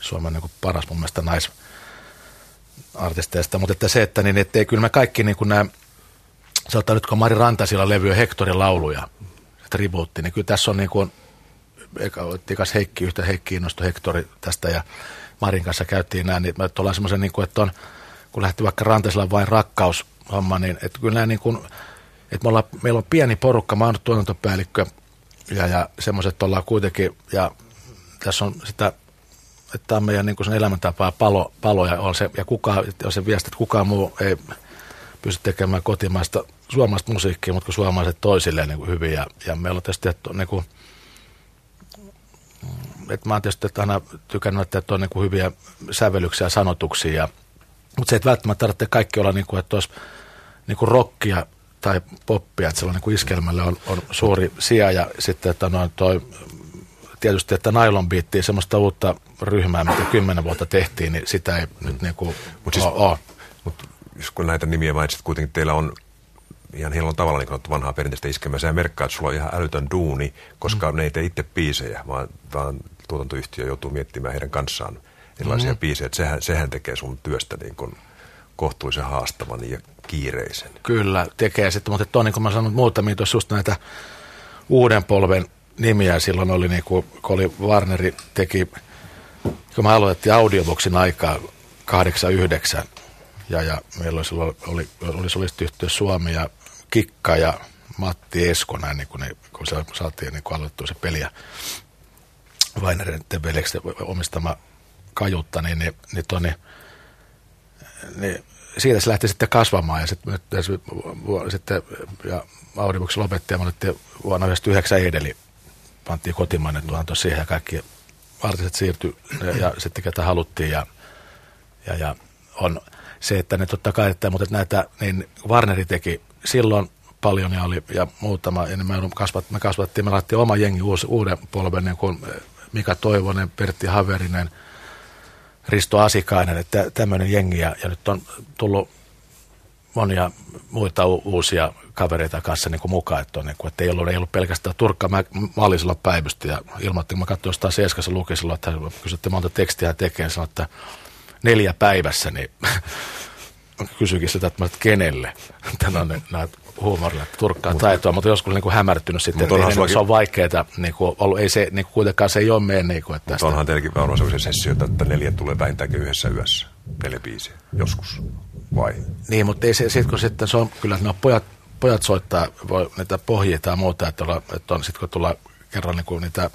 Suomen niin paras mun mielestä naisartisteista. Mutta että se, että, niin, että ei, kyllä me kaikki niin kuin nämä, sanotaan nyt kun Mari Rantasilla levyä Hektorin lauluja, tribuutti, niin kyllä tässä on niin kuin, Tikas Heikki, yhtä Heikki innostui Hektori tästä ja Marin kanssa käytiin näin, niin me ollaan semmoisen, niin kuin, että on, kun lähti vaikka Rantasella vain rakkaushomma, niin että kyllä niin kuin, että me ollaan, meillä on pieni porukka, mä oon tuotantopäällikkö ja, ja semmoiset ollaan kuitenkin, ja tässä on sitä, että on meidän niin kuin sen elämäntapaa palo, palo ja, on se, ja kukaan, on se viesti, että kukaan muu ei pysty tekemään kotimaista suomalaista musiikkia, mutta kun suomalaiset toisilleen niin kuin hyvin, ja, ja meillä on tietysti että, niin kuin, että mä oon tietysti aina tykännyt, että on niin kuin hyviä sävellyksiä ja sanotuksia. Mutta se, että välttämättä tarvitsee kaikki olla, niin kuin, että olisi niin kuin rockia tai poppia, että silloin niin iskelmällä on, on suuri sija ja sitten että noin toi tietysti, että Nylon Beattiin semmoista uutta ryhmää, mitä kymmenen vuotta tehtiin, niin sitä ei nyt niin kuin Mut siis- ole. Mutta kun näitä nimiä mainitsit, kuitenkin teillä on ihan hienolla tavalla niin sanottu vanhaa perinteistä iskemää. Sä merkkaa, että sulla on ihan älytön duuni, koska mm. ne ei tee itse biisejä, vaan, vaan tuotantoyhtiö joutuu miettimään heidän kanssaan erilaisia mm. biisejä. Että sehän, sehän tekee sun työstä niin kuin kohtuullisen haastavan ja kiireisen. Kyllä, tekee sitten, mutta tuo, niin kuin mä sanoin, muutamia tuossa just näitä uuden polven nimiä silloin oli, niin kuin, kun oli Warneri teki, kun mä aloitettiin audioboxin aikaa 89, ja, ja meillä oli silloin oli, oli solistiyhtiö Suomi ja Kikka ja Matti Esko, näin, niin kun, ne, kun se saatiin niin aloittua se peli ja Wainerin veljeksi omistama kajutta, niin, niin, niin, toni, niin siitä se lähti sitten kasvamaan ja sitten, sitten ja Audibox lopetti ja me otettiin vuonna 1999 edeli, pantiin kotimainen tuotanto siihen ja kaikki artistit siirtyi ja, ja sitten ketä haluttiin ja, ja, ja on se, että ne totta kai, että, mutta näitä, niin Warneri teki silloin paljon ja oli ja muutama, ja me, kasvat, me kasvattiin, me laitettiin oma jengi uusi, uuden polven, niin kuin Mika Toivonen, Pertti Haverinen, Risto Asikainen, että tämmöinen jengi, ja, ja nyt on tullut monia muita u- uusia kavereita kanssa niin kuin mukaan, että, on, niin kuin, että ei, ollut, ei ollut pelkästään Turkka, mä, mä olin silloin päivystä ja ilmoitin, kun mä katsoin jostain Seiskassa luki silloin, että kysytte monta tekstiä tekee, sanoin, että neljä päivässä, niin kysyikin sitä, että, mä, että kenelle tällainen huumorilla, että turkkaa mutta, taitoa, mutta joskus niin kuin hämärtynyt sitten, että niin, se on vaikeaa, niin kuin, ollut, ei se, niin kuin, kuitenkaan se ei ole meidän. Niin kuin, että tästä. onhan teilläkin varmaan sellaisia sessioita, että neljä tulee vähintäänkin yhdessä yössä, neljä biisiä, joskus, vai? Niin, mutta ei se, sit, kun sitten se on, kyllä no, pojat, pojat soittaa, voi niitä pohjia tai muuta, että, olla, että on sitten kun tullaan kerran niin kuin niitä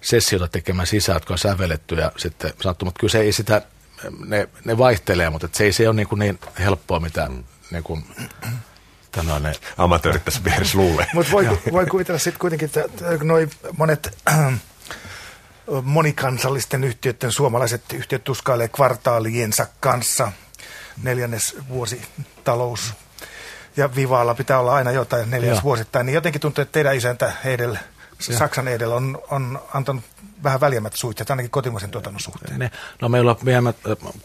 sessioita tekemään sisään, jotka on sävelletty ja sitten sanottu, mutta kyllä se ei sitä, ne, ne vaihtelee, mutta se ei se ole niin, kuin niin helppoa, mitä mm. niin kuin, ne amatöörit tässä vieressä luulee. Mutta voi, voi kuvitella sitten kuitenkin, että noi monet äh, monikansallisten yhtiöiden suomalaiset yhtiöt tuskailee kvartaaliensa kanssa. Neljännes vuositalous ja Vivaalla pitää olla aina jotain neljäs vuosittain, niin jotenkin tuntuu, että teidän isäntä Saksan edellä on, on antanut vähän väljemmät suhteet, ainakin kotimaisen tuotannon suhteen. No meillä on väljemmät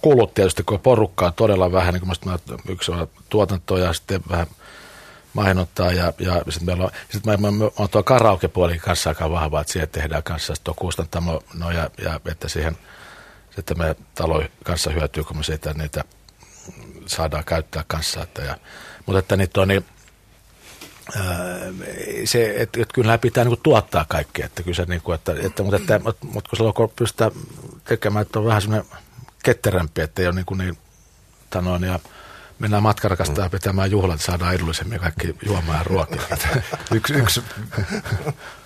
kulut tietysti, kun porukkaa todella vähän, niin kuin yksi on tuotanto ja sitten vähän mainontaa ja, ja sitten meillä on, sit mä, mä, on tuo karaokepuoli kanssa aika vahva, että siihen tehdään kanssa tuo kustantamo no ja, ja, että siihen sitten me talo kanssa hyötyy, kun me siitä niitä saadaan käyttää kanssa. Että ja, mutta että niitä on niin, se, että, että kyllä pitää niin tuottaa kaikkea, että kyllä se, niin kuin, että, että, mutta, että, mutta, kun silloin kun pystytään tekemään, että on vähän semmoinen ketterämpi, että ei ole niin, kuin niin tanoin, ja mennään matkarakastaa pitämään juhlat, saadaan edullisemmin kaikki juomaan ja ruokia. yksi, yksi,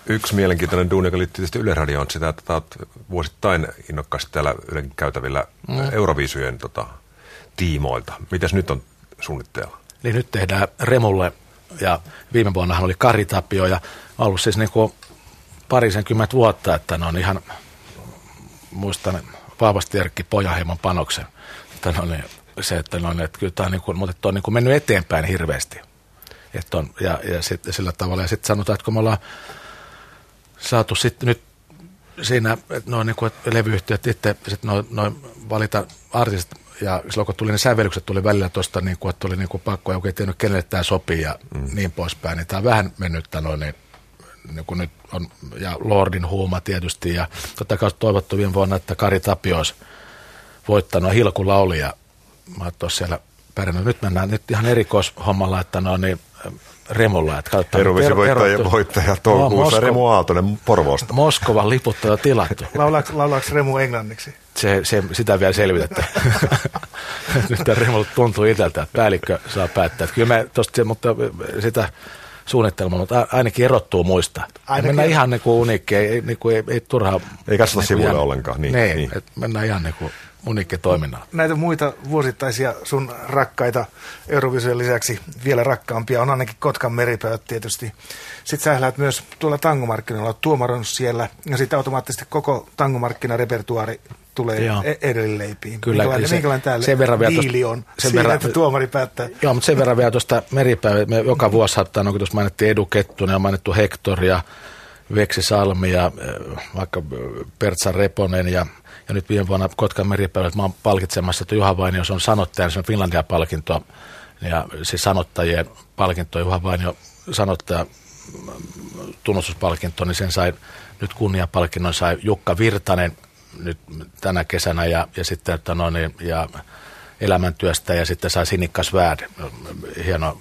yksi mielenkiintoinen duuni, joka liittyy tietysti Yle Radio, on sitä, että olet vuosittain innokkaasti täällä Ylen käytävillä mm. Euroviisujen tota, tiimoilta. Mitäs nyt on suunnitteilla? Niin nyt tehdään Remulle ja viime vuonnahan oli Kari Tapio ja ollut siis niin kuin parisenkymmentä vuotta, että ne on ihan, muistan vahvasti Erkki Pojaheimon panoksen. Että ne on se, että, no, että kyllä tämä on, niin kuin, mutta on niin kuin mennyt eteenpäin hirveästi. Että on, ja, ja sit, sillä tavalla. Ja sitten sanotaan, että kun me ollaan saatu sitten nyt siinä, että noin niin kuin, että levyyhtiöt itse sit noin, noin valita artistit, ja silloin kun tuli ne sävellykset, tuli välillä tuosta, niin kuin, että oli niin kuin pakko, joka ei tiennyt, kenelle tämä sopii ja mm. niin poispäin, niin tämä on vähän mennyt noin, niin, niin kuin nyt on, ja Lordin huuma tietysti, ja totta kai toivottu viime vuonna, että Kari Tapio olisi voittanut Hilku Laulia mä oon siellä pärjännyt. Nyt mennään nyt ihan erikoishommalla, että no niin, Remulla. Että katsotaan, Eurovisi voittaja, ero, voittaja toukokuussa no, Remu Aaltonen Porvoosta. Moskovan liput on jo tilattu. Laulaako, laulaako Remu englanniksi? Se, se, sitä vielä selvitettä. Nyt Remu tuntuu itseltä, että päällikkö saa päättää. Että kyllä me tosta, mutta sitä suunnittelmaa, mutta ainakin erottuu muista. Ainakin. Mennään ihan niin kuin uniikki, ei, niin kuin, ei, ei turhaa. Ei katsota niin sivuille ollenkaan. Niin, niin, niin. mennään ihan niin kuin uniikki toiminnalla. Näitä muita vuosittaisia sun rakkaita Eurovision lisäksi vielä rakkaampia on ainakin Kotkan meripäät tietysti. Sitten sä lähdet myös tuolla tangomarkkinoilla, tuomaron siellä ja sitten automaattisesti koko tangomarkkinarepertuari tulee Joo. E- edelleipiin. Kyllä, minkälainen, se, minkälainen täällä sen verran vielä diili on sen siinä, verran, että tuomari päättää? Joo, mutta sen verran vielä tuosta meripäivä. Me joka vuosi saattaa, no kun tuossa mainittiin Edu Kettunen ja mainittu Hector ja Veksi Salmi ja äh, vaikka äh, Pertsa Reponen ja, ja nyt viime vuonna Kotkan meripäivät mä oon palkitsemassa, että Juha Vainio se on sanottaja, se on Finlandia-palkinto ja siis sanottajien palkinto, Juha Vainio sanottaja tunnustuspalkinto, niin sen sai nyt kunniapalkinnon sai Jukka Virtanen nyt tänä kesänä ja, ja sitten että no niin, ja elämäntyöstä ja sitten sai Sinikka Svärd, hieno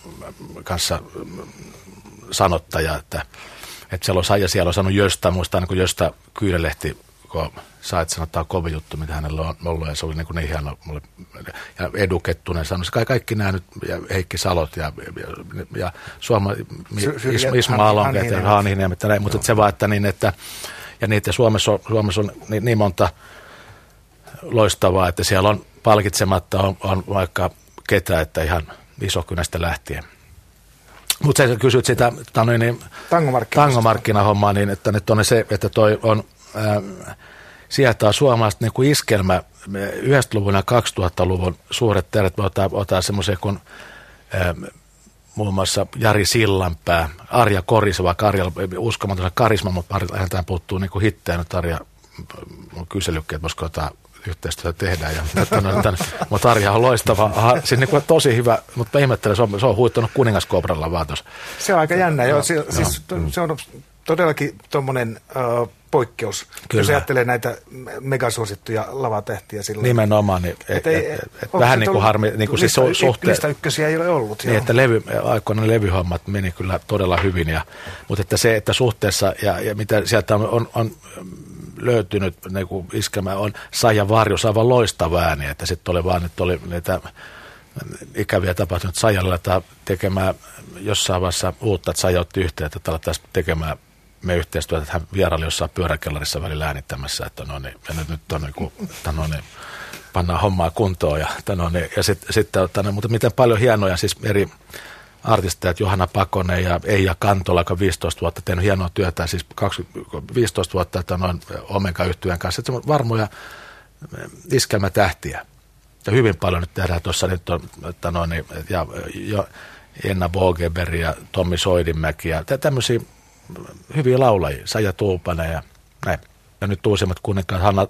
kanssa sanottaja, että, että siellä on, ja siellä on sanonut Jöstä, muistan kun Jöstä Kyydelehti, kun sai, että sanotaan kovin juttu, mitä hänellä on ollut, ja se oli niin, kuin niin hieno, mulle, ja Edu Kettunen sanoi, kai kaikki nämä nyt, ja Heikki Salot, ja, ja, ja Suoma, Isma Alonkeet, ja mutta, se vaan, että niin, että, ja niitä Suomessa on, Suomessa on niin, niin monta loistavaa, että siellä on palkitsematta on, on vaikka ketä, että ihan isokynästä lähtien. Mutta sä kysyt sitä tota niin, tangomarkkinahommaa, niin että nyt on se, että toi on, äh, on suomalaiset niin kuin iskelmä 90-luvun ja 2000-luvun suuret ottaa, ottaa semmoisia kuin äh, muun muassa Jari Sillanpää, Arja Koris, vaikka Arja uskomaton karisma, mutta häntä puuttuu niin hittejä nyt Arja on kysellytkin, että voisiko ottaa yhteistyötä tehdään. Ja, tämän, tämän, mutta Arja on loistava, aha, siis niin kuin tosi hyvä, mutta ihmettelen, se on, se on huittanut kuningaskobralla vaan tuossa. Se on aika jännä, joo. Se, siis, se on todellakin tuommoinen uh, poikkeus, Kyllä. jos ajattelee näitä megasuosittuja lavatähtiä silloin. Nimenomaan, niin, et, et, et, et, vähän niin kuin harmi, niin kuin lista, siis suhteen. Lista ykkösiä ei ole ollut. Niin, joo. että levy, aikoina levyhommat meni kyllä todella hyvin, ja, mutta että se, että suhteessa ja, ja mitä sieltä on, on, on löytynyt niin kuin iskemä on Saija Varjos aivan loistava ääni, että sitten oli vaan, että oli niitä ikäviä tapahtunut Saijalle tekemään jossain vaiheessa uutta, että Saija otti yhteyttä, että alettaisiin tekemään me yhteistyötä, että hän vieraili jossain pyöräkellarissa välillä äänittämässä, että no niin, ja nyt, nyt on niin kuin, että no niin, pannaan hommaa kuntoon ja, että no niin, ja sitten, sit, että, no, mutta miten paljon hienoja siis eri artisteja, Johanna Pakonen ja Eija Kantola, joka 15 vuotta tehnyt hienoa työtä, siis 20, 15 vuotta että noin omega yhtyön kanssa. Että varmoja eh, iskelmätähtiä. Ja hyvin paljon nyt tehdään tuossa nyt on, että noin, ja jo Enna Bogeberg ja Tommi Soidinmäki ja tämmöisiä hyviä laulajia, Saija Tuupanen ja näin. Ja nyt uusimmat kuninkaat Hanna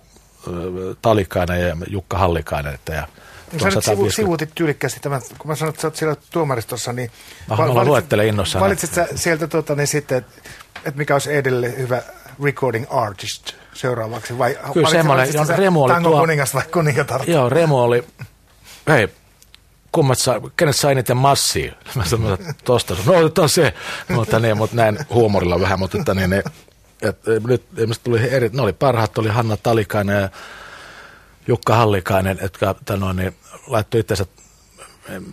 Talikainen ja Jukka Hallikainen. Että ja niin sä nyt sivu, sivuutit tyylikkästi tämän, kun mä sanoin, että sä oot siellä tuomaristossa, niin... Mä val, luettelen innossaan. Valitsit sä sieltä tuota, niin sitten, että et mikä olisi edelleen hyvä recording artist seuraavaksi? Vai Kyllä semmoinen, on Remu oli tuo... kuningas vai kuningatar? Joo, Remu oli, hei, kummat sai, kenet sai eniten massia? Mä sanoin, että tosta, no otetaan se, mutta, niin, mutta näin huumorilla vähän, mutta että niin, että, nyt tuli eri, ne oli parhaat, oli Hanna Talikainen ja Jukka Hallikainen, jotka tano, niin, laittoi itsensä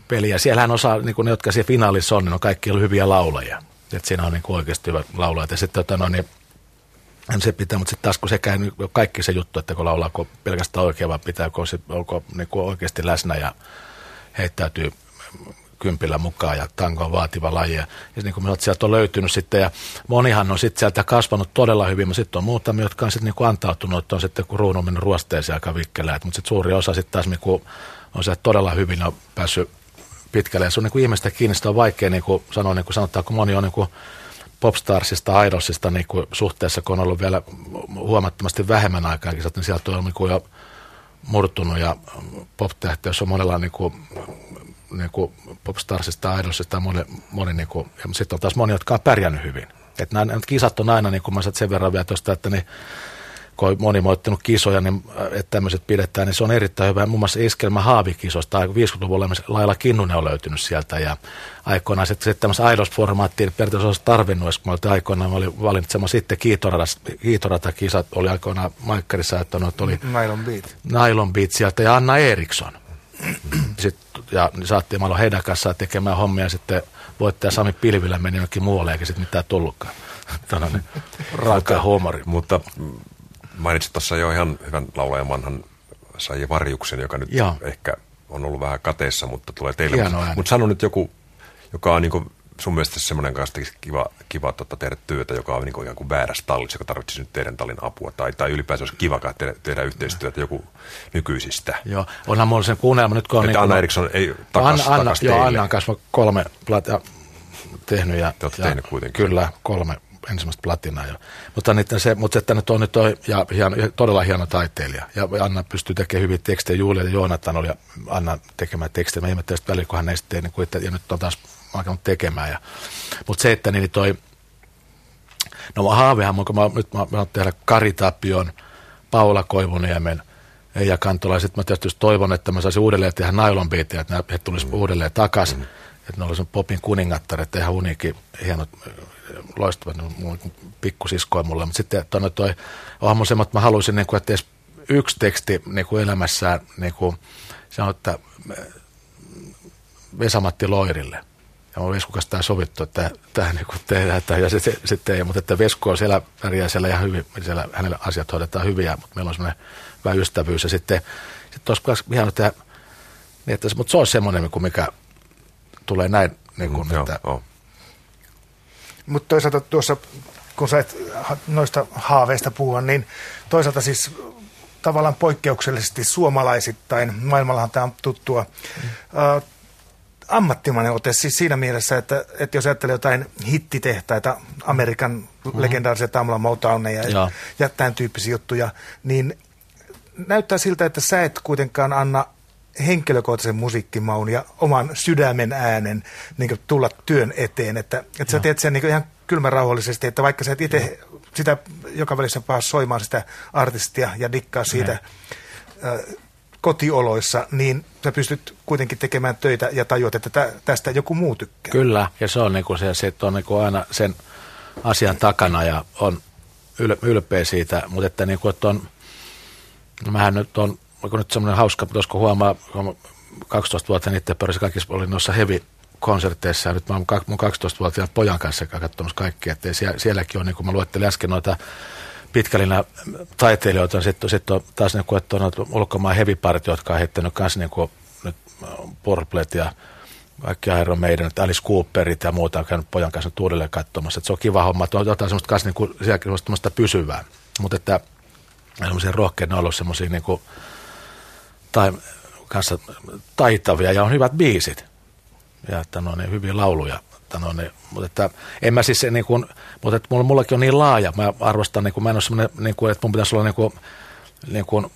peliä. Siellähän osa, niin ne, jotka siellä finaalissa on, niin on kaikki ollut hyviä laulajia. Et siinä on niin kuin oikeasti hyvät laulajat. Ja sitten tano, niin, se pitää, mutta sitten taas kun se käy niin kaikki se juttu, että kun laulaako pelkästään oikein, vaan pitääkö, onko niin kuin oikeasti läsnä ja heittäytyy kympillä mukaan ja tango on vaativa laji. Ja, ja niin kuin sieltä on löytynyt sitten ja monihan on sitten sieltä kasvanut todella hyvin, mutta sitten on muutamia, jotka on sitten niin kuin antautunut, että on sitten kun ruunu on mennyt ruosteeseen aika vikkelään. Mutta sitten suuri osa sitten taas niin kuin on sieltä todella hyvin on päässyt pitkälle. Ja se on niin kuin ihmistä kiinni, on vaikea niin kuin sanoa, niin kuin sanotaan, kun moni on niin kuin popstarsista, idolsista niin kuin suhteessa, kun on ollut vielä huomattavasti vähemmän aikaa, niin sieltä on niin kuin jo murtunut ja pop on monella niin kuin niin kuin popstarsista, idolsista moni, moni niin kuin, ja sitten on taas moni, jotka on pärjännyt hyvin. Että nämä, nämä kisat on aina, niin kuin mä sen verran vielä tuosta, että niin, kun on moni moittanut kisoja, niin äh, että tämmöiset pidetään, niin se on erittäin hyvä. Muun muassa iskelmä haavikisosta, 50-luvulla lailla Kinnunen on löytynyt sieltä ja aikoinaan sitten, sitten tämmöistä idols-formaattiin periaatteessa olisi tarvinnut, kun mä aikoinaan mä olin valinnut semmoisen sitten kiitorata-kisat, oli aikoinaan Maikkarissa, että no, oli Nylon Beat. Nylon Beat sieltä ja Anna Eriksson. Sitten, ja saatiin malo heidän kanssaan tekemään hommia sitten voittaja Sami Pilvilä meni jonnekin muualle eikä sitten mitään tullutkaan. Tällainen raaka huumori. Mutta mainitsit tuossa jo ihan hyvän laulajan vanhan Saija Varjuksen, joka nyt Joo. ehkä on ollut vähän kateessa, mutta tulee teille. Mutta mut sano nyt joku, joka on niin sun mielestä semmoinen kanssa kiva, kiva tota, tehdä työtä, joka on niin kuin, kuin väärässä tallissa, joka tarvitsisi nyt teidän tallin apua, tai, tai ylipäänsä olisi kiva tehdä, tehdä yhteistyötä joku nykyisistä. Joo, onhan mulla sen kuunnelma nyt, kun on... Että niin Anna Eriksson ei takas, Anna, takas Anna, Joo, Anna on kanssa kolme platia tehnyt. Ja, Te ja tehnyt kuitenkin. Kyllä, kolme ensimmäistä platinaa jo. Mutta, niitä se, mutta että nyt on nyt toi, ja hieno, todella hieno taiteilija. Ja Anna pystyy tekemään hyviä tekstejä. Julia ja Joonatan oli Anna tekemään tekstejä. Mä ihmettelin sitä välillä, kun hän ei niin kuin, että, ja nyt on taas alkanut tekemään. Ja, mutta se, että niin toi, no haavehan, kun mä, nyt mä, mä tehdä Kari Tapion, Paula Koivuniemen, Eija Kantola. Sitten mä tietysti toivon, että mä saisin uudelleen tehdä beatia, että he tulisivat mm. uudelleen takaisin. Mm. Että ne olisivat popin kuningattaret, ihan uniikin, hienot, loistavat, ne pikkusiskoja mulle. Mutta sitten toi, toi on semmoinen, että mä haluaisin, niin kuin, että edes yksi teksti niin kuin elämässään, niin kuin, on, että Vesamatti Loirille – ja on Vesku kanssa sovittu, että tämä niin tehdään, että, ja sitten se, se ei, mutta että Vesku on siellä, pärjää siellä ihan hyvin, siellä hänellä asiat hoidetaan hyviä, mutta meillä on semmoinen hyvä ystävyys, ja sitten, sitten olisi ihan, että, niin että, mutta se on semmoinen, mikä tulee näin, niin kuin, mm, että, joo, Mutta toisaalta tuossa, kun sä et noista haaveista puhua, niin toisaalta siis tavallaan poikkeuksellisesti suomalaisittain, maailmallahan tämä on tuttua, mm. uh, ammattimainen ote siis siinä mielessä, että, että jos ajattelee jotain hittitehtaita, Amerikan mm-hmm. legendaarisia Tamla Motowneja ja, ja tämän tyyppisiä juttuja, niin näyttää siltä, että sä et kuitenkaan anna henkilökohtaisen musiikkimaun ja oman sydämen äänen niin tulla työn eteen. Että, että sä teet sen niin ihan kylmän rauhallisesti, että vaikka sä et itse sitä joka välissä pääs soimaan sitä artistia ja dikkaa siitä, kotioloissa, niin sä pystyt kuitenkin tekemään töitä ja tajuat, että tästä joku muu tykkää. Kyllä, ja se on, niin kuin se, se on niin kuin aina sen asian takana ja on ylpeä siitä, mutta että, niin kuin, että on, no mähän nyt on, kun nyt semmoinen hauska, kun huomaa, kun 12 vuotta niiden pörssissä kaikissa oli noissa heavy konserteissa ja nyt mä oon mun 12-vuotiaan pojan kanssa katsomassa kaikki, että sielläkin on, niin kuin mä luettelin äsken noita pitkälinä taiteilijoita. Sitten, sitten on taas niin kuin, että on ulkomaan heviparit, jotka on heittänyt myös niin kuin, nyt Porplet ja kaikki Iron Maiden, Alice Cooperit ja muuta on käynyt pojan kanssa uudelleen katsomassa. Että se on kiva homma, että on jotain semmoista kanssa niin kuin, semmoista pysyvää. Mutta että semmoisia rohkeita, on ollut semmoisia niin kuin, tai, kanssa taitavia ja on hyvät biisit. Ja että ne on niin hyviä lauluja että no, niin, mutta että en mä siis niin kuin, mutta että mulla, mullakin on niin laaja, mä arvostan, niin kuin, mä en ole semmoinen, niin kuin, että mun pitäisi olla niin kuin, niin kuin,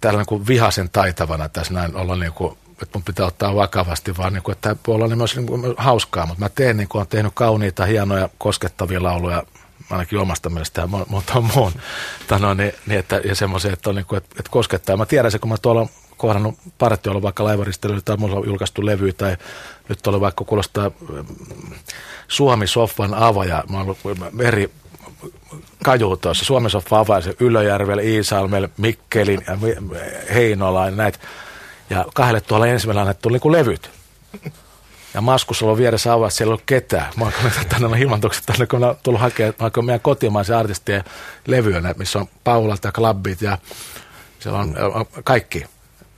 täällä niin kuin vihasen taitavana tässä näin olla niin kuin, että mun pitää ottaa vakavasti, vaan niin kuin, että voi olla niin myös niin kuin, hauskaa, mutta mä teen niin kuin, olen tehnyt kauniita, hienoja, koskettavia lauluja, ainakin omasta mielestä ja monta muun, no, niin, niin, että, ja semmoisia, että, on, niin kuin, että, että koskettaa. Mä tiedän se, kun mä tuolla kohdannut partiolla vaikka laivaristelyllä tai on julkaistu levy tai nyt oli vaikka kuulostaa mm, Suomi-soffan avaja. Mä oon ollut eri kaju tuossa. Suomi-soffa avaja, Ylöjärvellä, Iisalmella, Mikkelin Heinola ja näitä. Ja kahdelle tuolla ensimmäinen annettu niin levyt. Ja Maskus on vieressä avaa, siellä ei ollut ketään. Mä oon tänne on ilmantukset tänne, kun mä tullut hakemaan mä meidän kotimaisen artistien levyä, missä on Paulalta ja Klabbit ja siellä on kaikki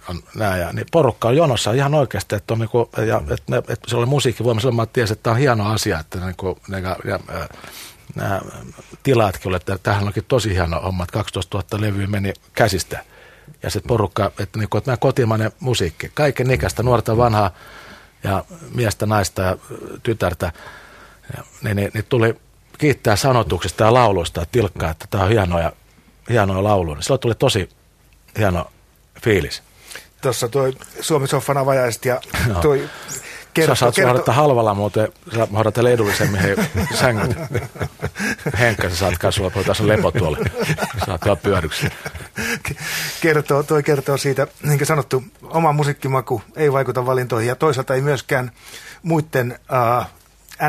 on nää, ja niin porukka on jonossa ihan oikeasti, että, on niinku, ja, että, ne, että se oli musiikkivoima, silloin mä tiesin, että tämä on hieno asia, että niinku, ne, ja, ja, nämä tilaatkin oli, että tämähän onkin tosi hieno homma, että 12 000 levyä meni käsistä. Ja sitten porukka, että, niinku, että nämä kotimainen musiikki, kaiken ikäistä, nuorta, vanhaa ja miestä, naista ja tytärtä, ja, niin, niin, niin tuli kiittää sanotuksista ja lauluista ja tilkkaa, että tämä on hienoa hienoa laulua. Niin silloin tuli tosi hieno fiilis tuossa tuo Suomi-soffan avajaiset ja toi no. Kerto, sä saat kerto... halvalla muuten, sä hoidat edullisemmin hei, sängyt. Henkka, sä saat kasvua, voi tässä lepo tuolla. Saat tuolla pyöryksi. Kertoo, toi kertoo siitä, niin kuin sanottu, oma musiikkimaku ei vaikuta valintoihin ja toisaalta ei myöskään muiden uh,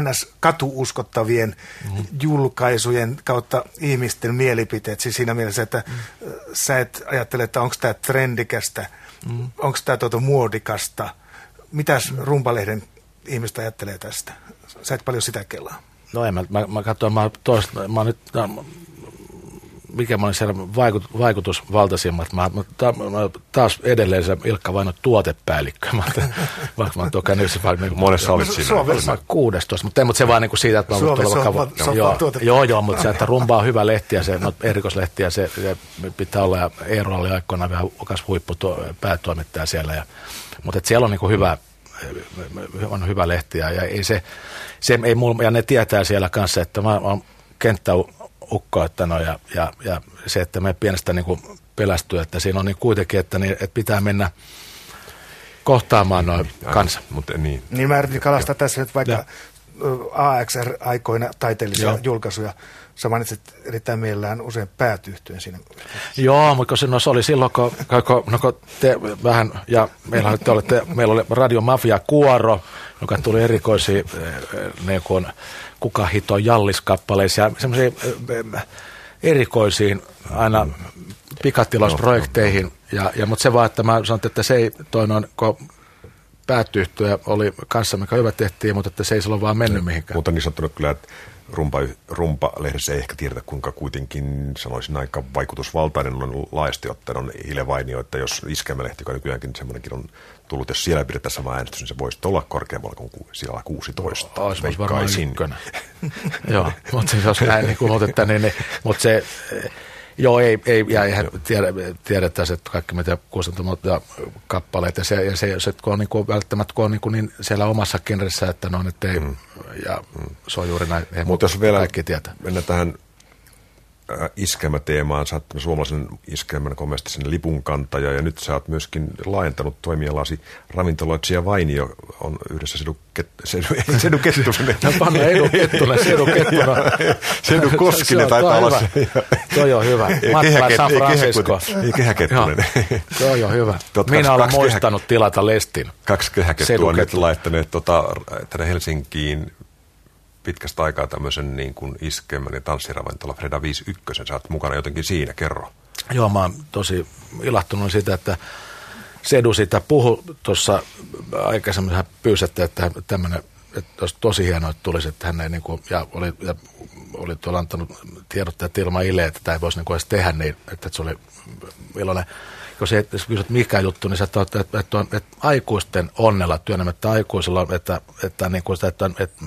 NS-katuuskottavien mm. julkaisujen kautta ihmisten mielipiteet. Siis siinä mielessä, että mm. sä et ajattele, että onko tämä trendikästä – Mm. Onko tämä tuota muodikasta? Mitäs Rumpalehden ihmistä ajattelee tästä? Sä et paljon sitä kelaa. No en, mä, mä, mä katsoin, mä, toista, mä nyt, mikä mä olin siellä vaikut, vaikutusvaltaisimmat. Mä, mä, ta, mä, taas edelleen se Ilkka Vaino tuotepäällikkö. Mä, vaikka mä oon tuolla käynyt vaikka niin Monessa olit siinä? Suomessa. 16, mutta, mutta se vaan niin kuin siitä, että mä Suomi, tuolla vakava, joo, joo, joo, mutta se, että rumba on hyvä lehti ja se no, erikoislehti ja se, se, pitää olla. Ja Eero oli aikoinaan vähän okas huippu tuo, päätoimittaja siellä. Ja, mutta että siellä on niin kuin hyvä, on hyvä lehti ja, ja ei se, se ei mulla, ja ne tietää siellä kanssa, että mä oon kenttäukko, että no, ja, ja, ja, se, että me pienestä niin kuin pelästyy, että siinä on niin kuitenkin, että, niin, että pitää mennä kohtaamaan noin kanssa. Mutta niin. niin mä yritin kalastaa tässä nyt vaikka ja. AXR-aikoina taiteellisia Joo. julkaisuja. Sä mainitsit erittäin mielellään usein päätyhtyön siinä. Joo, mutta se, no, se oli silloin, kun, kun, no, kun te vähän, ja meillä, te olette, meillä oli Radio Mafia Kuoro, joka tuli erikoisia niin kuin, kuka hito jalliskappaleisia, semmoisia erikoisiin aina pikatilausprojekteihin. Ja, ja, mutta se vaan, että mä sanon, että se ei, toi noin, kun päätyyhtyä oli kanssa, mikä hyvä tehtiin, mutta että se ei silloin vaan mennyt mihinkään. Mutta niin sanottu kyllä, että rumpa, rumpa-lehdessä ei ehkä tiedetä, kuinka kuitenkin sanoisin aika vaikutusvaltainen on laajasti ottaen on Hilevainio, että jos iskelmälehti, joka nykyäänkin semmoinenkin on tullut, jos siellä pidetään sama äänestys, niin se voisi olla korkeammalla kuin siellä 16. Olisi varmaan Joo, mutta siis jos näin niin että niin, niin, mutta se Joo, ei, ei ja eihän tiedä, tiedetä, että kaikki mitä kustantamoita kappaleita, ja se, ja se, se kun on niin kuin, välttämättä kun on niin, kuin niin siellä omassa genressä, että no nyt ei, mm. ja se on juuri näin, Mutta jos vielä kaikki tietää. mennään tähän Äh, iskelmäteemaan. Sä oot suomalaisen iskelmän komeasti sen lipun kantaja ja nyt sä oot myöskin laajentanut toimialasi. Ravintoloitsija Vainio on yhdessä Sedu, Ket, Sedu, Sedu Kettusen. No panna Edu Kettunen, Sedu Kettunen. Sedu Koskinen taitaa olla se. Toi on hyvä. Matkala San Francisco. Ei kehäkettunen. Toi on hyvä. Minä olen muistanut kehä... tilata lestin. Kaksi kehäkettua on nyt laittaneet tota, tänne Helsinkiin pitkästä aikaa tämmöisen niin kuin iskemän ja tanssiravintola Freda 51. Sä oot mukana jotenkin siinä, kerro. Joo, mä oon tosi ilahtunut siitä, että Sedu sitä puhu tuossa aikaisemmin, hän pyysätte, että tämmöinen, että olisi tosi hienoa, että tulisi, että hän ei niin kuin, ja oli, ja oli tuolla antanut tiedottajat ilman Ile, että tämä ei voisi niin kuin edes tehdä niin, että se oli iloinen. Jos kysyt mikä juttu, niin sä että, että, että, että aikuisten onnella työnnämättä aikuisilla, että, että, niin kuin sitä, että, että että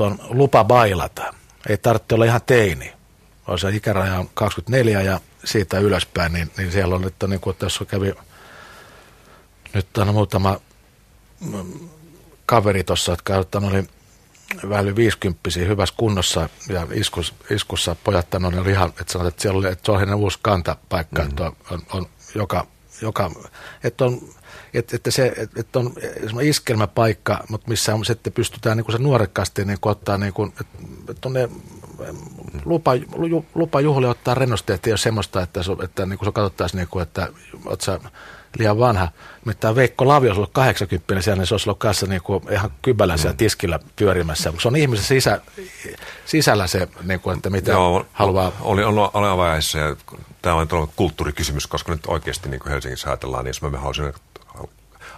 on lupa bailata. Ei tarvitse olla ihan teini. On se ikäraja on 24 ja siitä ylöspäin, niin, niin siellä on, että niin kuin, tässä kävi nyt on muutama mm, kaveri tuossa, jotka oli vähän yli 50 hyvässä kunnossa ja iskus, iskussa pojat on oli ihan, että sanot, että siellä oli, että se on uusi kantapaikka, mm-hmm. että on, on, on joka, joka, että on että, että se että on iskelmäpaikka, mutta missä on, sitten pystytään niin kuin se nuorekkaasti niin kuin ottaa, niin kuin, että, ne lupa, lupa juhlia ottaa rennosti, että ei ole semmoista, että, että niin kuin se katsottaisiin, niin kuin, että oot sä liian vanha. Mitä Veikko Lavio olisi ollut 80 siellä, niin se olisi ollut kanssa niin kuin ihan kybälän siellä mm. tiskillä pyörimässä. Se on ihmisen sisä, sisällä se, niin kuin, että mitä Joo, haluaa. Oli, oli, oli ja tämä on kulttuurikysymys, koska nyt oikeasti niin kuin Helsingissä ajatellaan, niin jos mä haluaisin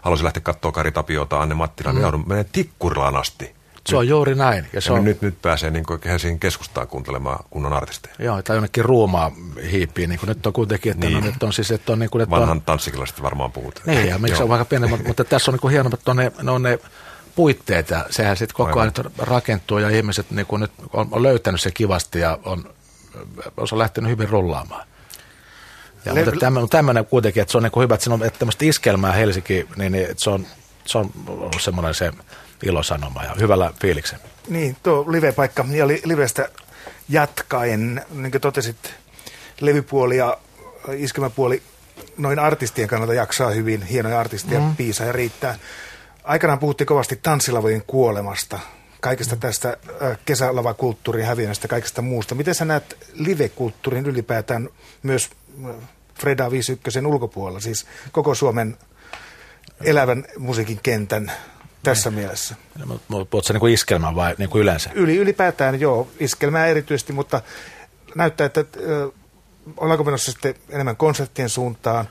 halusin lähteä katsoa Kari Tapiota, Anne Mattila, mm. niin joudun menee Tikkurilaan asti. Se on juuri näin. Ja se on... nyt, nyt pääsee niin kuin Helsingin keskustaan kuuntelemaan kunnon artisteja. Joo, tai jonnekin ruumaa hiipiin. Niin kuin nyt on kuitenkin, että niin. no, nyt on siis, että on... Niin kuin, että Vanhan on... varmaan puhutaan. Niin, ja miksi on vaikka pieni, mutta, mutta tässä on niin kuin hienoa, että on ne, ne, on ne puitteet ja sehän sitten koko ajan rakentuu ja ihmiset niin kuin nyt on, on löytänyt se kivasti ja on, on lähtenyt hyvin rullaamaan. Ja, Le- mutta tämmöinen, tämmöinen kuitenkin, että se on niin kuin hyvä, että siinä on että tämmöistä iskelmää Helsinki, niin, niin että se on, se on ollut semmoinen se ilosanoma ja hyvällä fiiliksen. Niin, tuo live-paikka ja li- livestä jatkaen, niin kuin totesit, levypuoli ja iskelmäpuoli noin artistien kannalta jaksaa hyvin, hienoja artisteja, mm. piisa ja riittää. Aikanaan puhuttiin kovasti tanssilavojen kuolemasta, kaikesta tästä kesälavakulttuurin häviämistä, kaikesta muusta. Miten sä näet live-kulttuurin ylipäätään myös Freda 51 ulkopuolella, siis koko Suomen elävän musiikin kentän tässä niin. mielessä. Puhutko niin kuin iskelmää vai niin kuin yleensä? Yli, ylipäätään joo, iskelmää erityisesti, mutta näyttää, että äh, ollaanko menossa sitten enemmän konserttien suuntaan,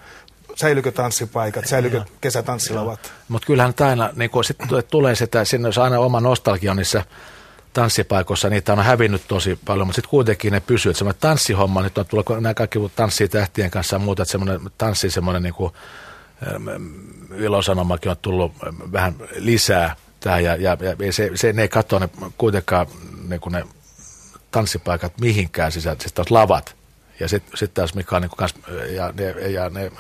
säilykö tanssipaikat, säilykö kesätanssilavat? Mutta kyllähän aina, niin kun sit tulee sitä, sinne jos aina oma nostalgia on niissä tanssipaikoissa, niitä on hävinnyt tosi paljon, mutta sitten kuitenkin ne pysyy. Että semmoinen tanssihomma, nyt on tullut nämä kaikki tanssii tähtien kanssa ja muuta, että semmoinen tanssi, semmoinen niin kuin, ilosanomakin on tullut vähän lisää tähän ja, ja, ja se, se, ne ei katso ne kuitenkaan niin kuin ne tanssipaikat mihinkään sisään, siis taas lavat. Ja sitten sit taas mikä on niin kans, ja ne, ja ne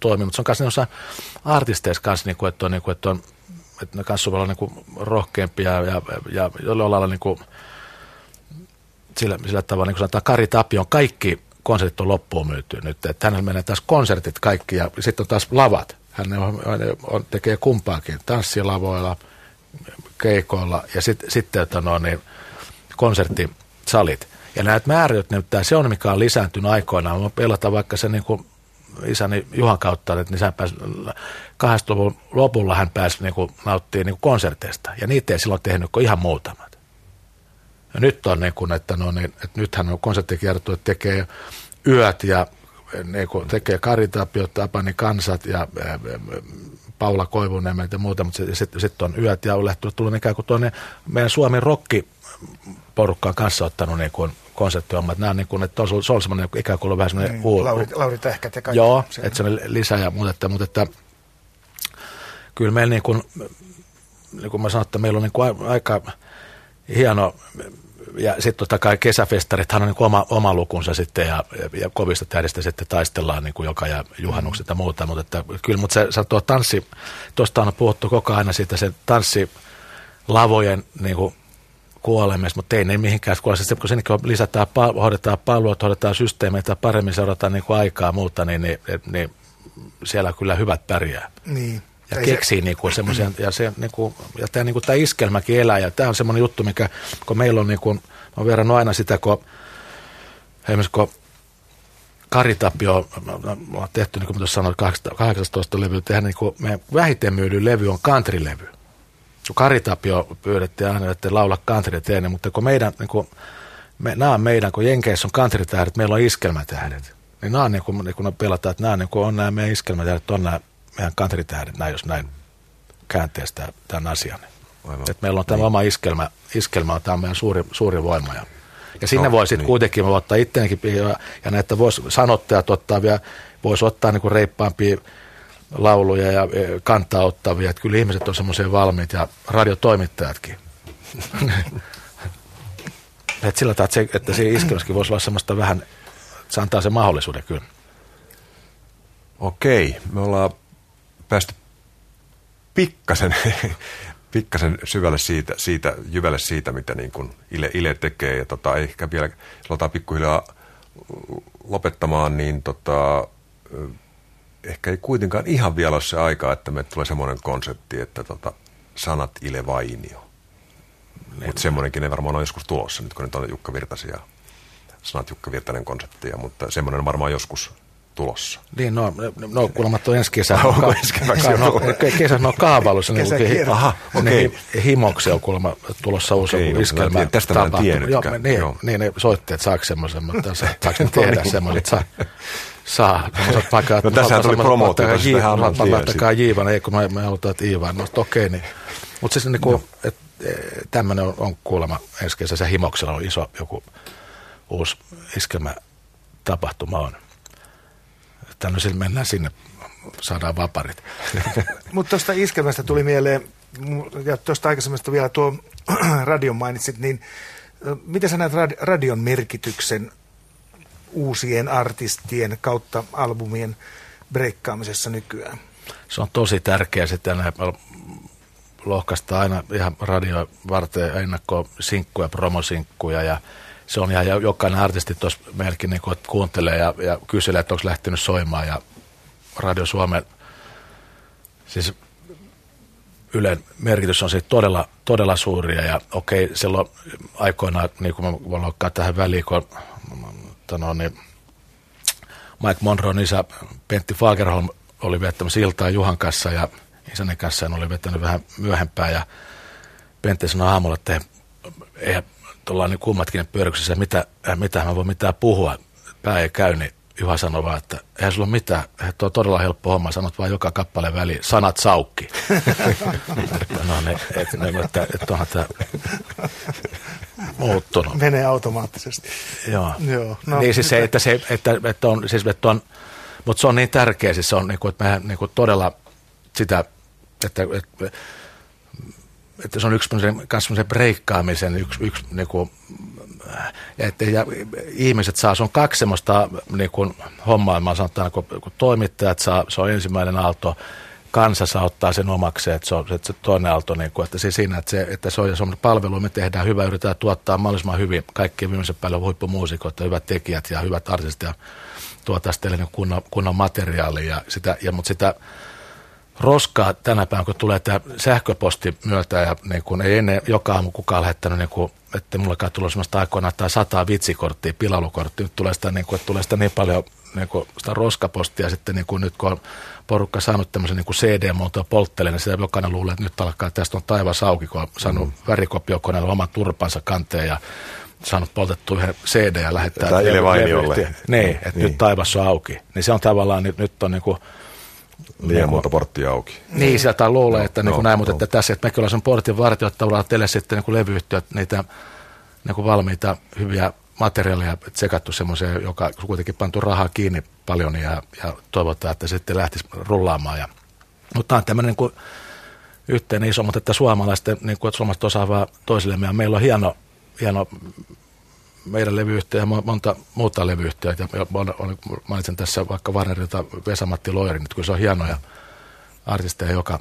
toimii, mutta se on myös niissä artisteissa kanssa, niin kuin, että on, niin kuin, että on että ne kanssa olla niin rohkeampia ja, ja jollain lailla niin kuin, sillä, sillä tavalla, niin kuin sanotaan, Kari Tapion kaikki konsertit on loppuun myyty nyt. Että hänellä menee taas konsertit kaikki ja sitten on taas lavat. Hän on, on, tekee kumpaakin, tanssilavoilla, keikoilla ja sitten sit, että no, niin, konserttisalit. Ja näitä näyttää, se on mikä on lisääntynyt aikoinaan. Mä pelataan vaikka se niin kuin isäni Juhan kautta, että niin pääsi, 80-luvun lopulla hän pääsi niin kuin, nauttimaan niin konserteista. Ja niitä ei silloin tehnyt kuin ihan muutamat. Ja nyt on niin kuin, että, no, niin, että nythän on konserttikierto, että tekee yöt ja niin kuin, tekee Kari Tapio, Tapani Kansat ja ää, Paula Koivuniemet ja muuta, mutta sitten sit on yöt ja on lähtenyt tullut ikään kuin tuonne meidän Suomen rokki porukkaan kanssa ottanut niin kuin konseptihommat. Nämä on niin kuin, että on, se on semmoinen ikään kuin vähän semmoinen... Niin, Lauri, Lauri Tähkät ja kaikki. Joo, että se on lisää ja muuta, että, mutta että kyllä meillä niin kuin, niin kuin mä sanoin, että meillä on niin kuin aika hieno ja sitten totta kai kesäfestarithan on niin oma, oma lukunsa sitten ja, ja kovista tähdistä sitten taistellaan niin kuin joka ja juhannukset ja muuta, mutta että, kyllä, mutta se, se tuo tanssi, tuosta on puhuttu koko ajan siitä se tanssi lavojen niin kuin kuolemista, mutta ei ne mihinkään kuole. Sitten kun sinnekin lisätään, hoidetaan palvelut, hoidetaan systeemeitä, paremmin seurataan niin kuin aikaa muuta, niin, niin, niin, siellä kyllä hyvät pärjää. Niin. Ja ei keksii se... niinku semmoisia, ja, se, niinku, ja tämä niinku, tää iskelmäkin elää, ja tämä on semmoinen juttu, mikä, kun meillä on, niinku, mä oon verrannut aina sitä, kun esimerkiksi kun Kari Tapio, mä oon tehty, niin kuin sanoin, 18 levyä, tehdään niin kuin, meidän vähiten myydyn levy on country-levy kun Karitapio pyydettiin aina, että laula teenne, mutta kun meidän, niin kuin, me, nämä on meidän, kun Jenkeissä on country-tähdet, meillä on iskelmätähdet. Niin nämä on niin kuin, niin kuin pelataan, että nämä niin kuin on nämä meidän iskelmätähdet, on nämä meidän country-tähdet, näin, jos näin käänteestä tämän asian. Että meillä on tämä oma iskelmä, iskelmä tämä on meidän suuri, suuri voima. Ja, ja sinne no, voi sitten niin. kuitenkin ottaa itteenkin, ja, ja näitä voisi sanottajat ottaa vielä, voisi ottaa niin reippaampia lauluja ja e, kantaa ottavia. Että kyllä ihmiset on semmoisia valmiit ja radiotoimittajatkin. Et sillä tavalla, että, se, että siinä iskelmässäkin voisi olla semmoista vähän, se antaa sen mahdollisuuden kyllä. Okei, me ollaan päästy pikkasen, pikkasen syvälle siitä, siitä, jyvälle siitä, mitä niin kuin Ile, Ile tekee. Ja tota, ehkä vielä aloitetaan pikkuhiljaa lopettamaan, niin tota, ehkä ei kuitenkaan ihan vielä ole se aika, että me tulee semmoinen konsepti, että tota, sanat Ile Vainio. Mutta semmoinenkin ei varmaan ole joskus tulossa, nyt kun nyt on Jukka Virtasia, sanat Jukka Virtanen konseptia, mutta semmoinen varmaan joskus tulossa. Niin, no, no kuulemma tuo ensi kesä, oh, ka- ensi ka- no, kesä no kaavailussa, niin Aha, okay. niin, himoksi on kuulemma tulossa uusi okay, no, iskelmä. Tästä mä en tiennytkään. Joo, niin, joo. niin, ne soitti, että saako semmoisen, mutta saako ne tehdä semmoisen, että saa, saa. Vaikka, no tässä tuli promootio, on Laittakaa Jiivan, ei kun me, me halutaan, että Iivan. No okei, okay, niin. Mutta siis niin kuin, et, e, tämmöinen on, on kuulemma ensi kesä, se himoksella on iso joku uusi iskelmä tapahtuma on. Tänne sillä mennään sinne, saadaan vaparit. Mutta tuosta iskelmästä tuli mieleen, ja tuosta aikaisemmasta vielä tuo radion mainitsit, niin miten sä näet radion merkityksen uusien artistien kautta albumien breikkaamisessa nykyään? Se on tosi tärkeä sitten lohkaista aina ihan radio varten ennakkoon sinkkuja, promosinkkuja ja se on ihan jokainen artisti tuossa meilläkin niin kuuntelee ja, ja kyselee, että onko lähtenyt soimaan ja Radio Suomen siis Ylen merkitys on siitä todella, todella suuria ja okei, silloin aikoinaan, niin kuin mä voin tähän väliin, kun no, niin Mike Monroe isä Pentti Fagerholm oli viettämässä iltaa Juhan kanssa ja isäni kanssa ja oli vetänyt vähän myöhempään ja Pentti sanoi aamulla, että eihän ollaan niin kummatkin pyöryksissä, mitä, äh, mitä mä voin mitään puhua, pää ei käy, niin Juha sanoi vaan, että eihän sulla ole mitään, että on todella helppo homma, sanot vaan joka kappale väliin, sanat saukki. no niin, että, että, että onhan tämä muuttunut. Menee automaattisesti. Joo. Joo no, niin siis se, että, se, että, että on, siis että on, mutta se on niin tärkeä, siis se on, niin kuin, että mehän niin kuin todella sitä, että, että että se on yksi semmoisen breikkaamisen yksi, yksi niin kuin, että ja ihmiset saa, se on kaksi semmoista niin kuin, hommaa, mä sanotaan, kun, kun toimittajat saa, se on ensimmäinen aalto, kansa saa ottaa sen omakseen, että se on että se toinen aalto, niin kuin, että siis siinä, että se, että se on semmoinen palvelu, me tehdään hyvä, yritetään tuottaa mahdollisimman hyvin kaikkien viimeisen päälle huippumuusikoita, hyvät tekijät ja hyvät artistit ja tuottaa sitten niin kunnon, kunnon materiaalia, ja sitä, ja, mutta sitä roskaa tänä päivänä, kun tulee tämä sähköposti myötä ja niin kun ei ennen joka aamu kukaan lähettänyt, niin kun, että mulla tullut sellaista aikoina tai sataa vitsikorttia, pilalukorttia, nyt tulee sitä, niin kun, että tulee sitä niin paljon niin kuin sitä roskapostia sitten niin kuin nyt kun on porukka saanut tämmöisen niin CD-muotoa polttele, niin sitä jokainen luulee, että nyt alkaa, tästä on taivas auki, kun on saanut mm. värikopiokoneella oman turpansa kanteen ja saanut poltettu yhden CD ja lähettää. Tämä Ile Vainiolle. Niin, että niin. nyt taivas on auki. Niin se on tavallaan, nyt, nyt on niin kuin, Liian niin monta porttia auki. Niin, sieltä luulee, että no, niin kuin no, näin, mutta no. että tässä, että mekin ollaan sen portin vartijat, tavallaan teille sitten niin kuin levyyhtiöt, niitä niin kuin valmiita hyviä materiaalia tsekattu semmoiseen, joka kuitenkin pantu rahaa kiinni paljon ja, ja toivotaan, että sitten lähtisi rullaamaan. Ja, mutta tämä on tämmöinen niin yhteinen iso, mutta että suomalaisten, niin kuin, että suomalaiset osaavaa toisillemme ja meillä on hieno, hieno meidän levyyhtiö ja monta muuta levyyhtiöä. Ja mainitsen tässä vaikka Vanerilta Vesamatti Loirin, kun se on hienoja artisteja, joka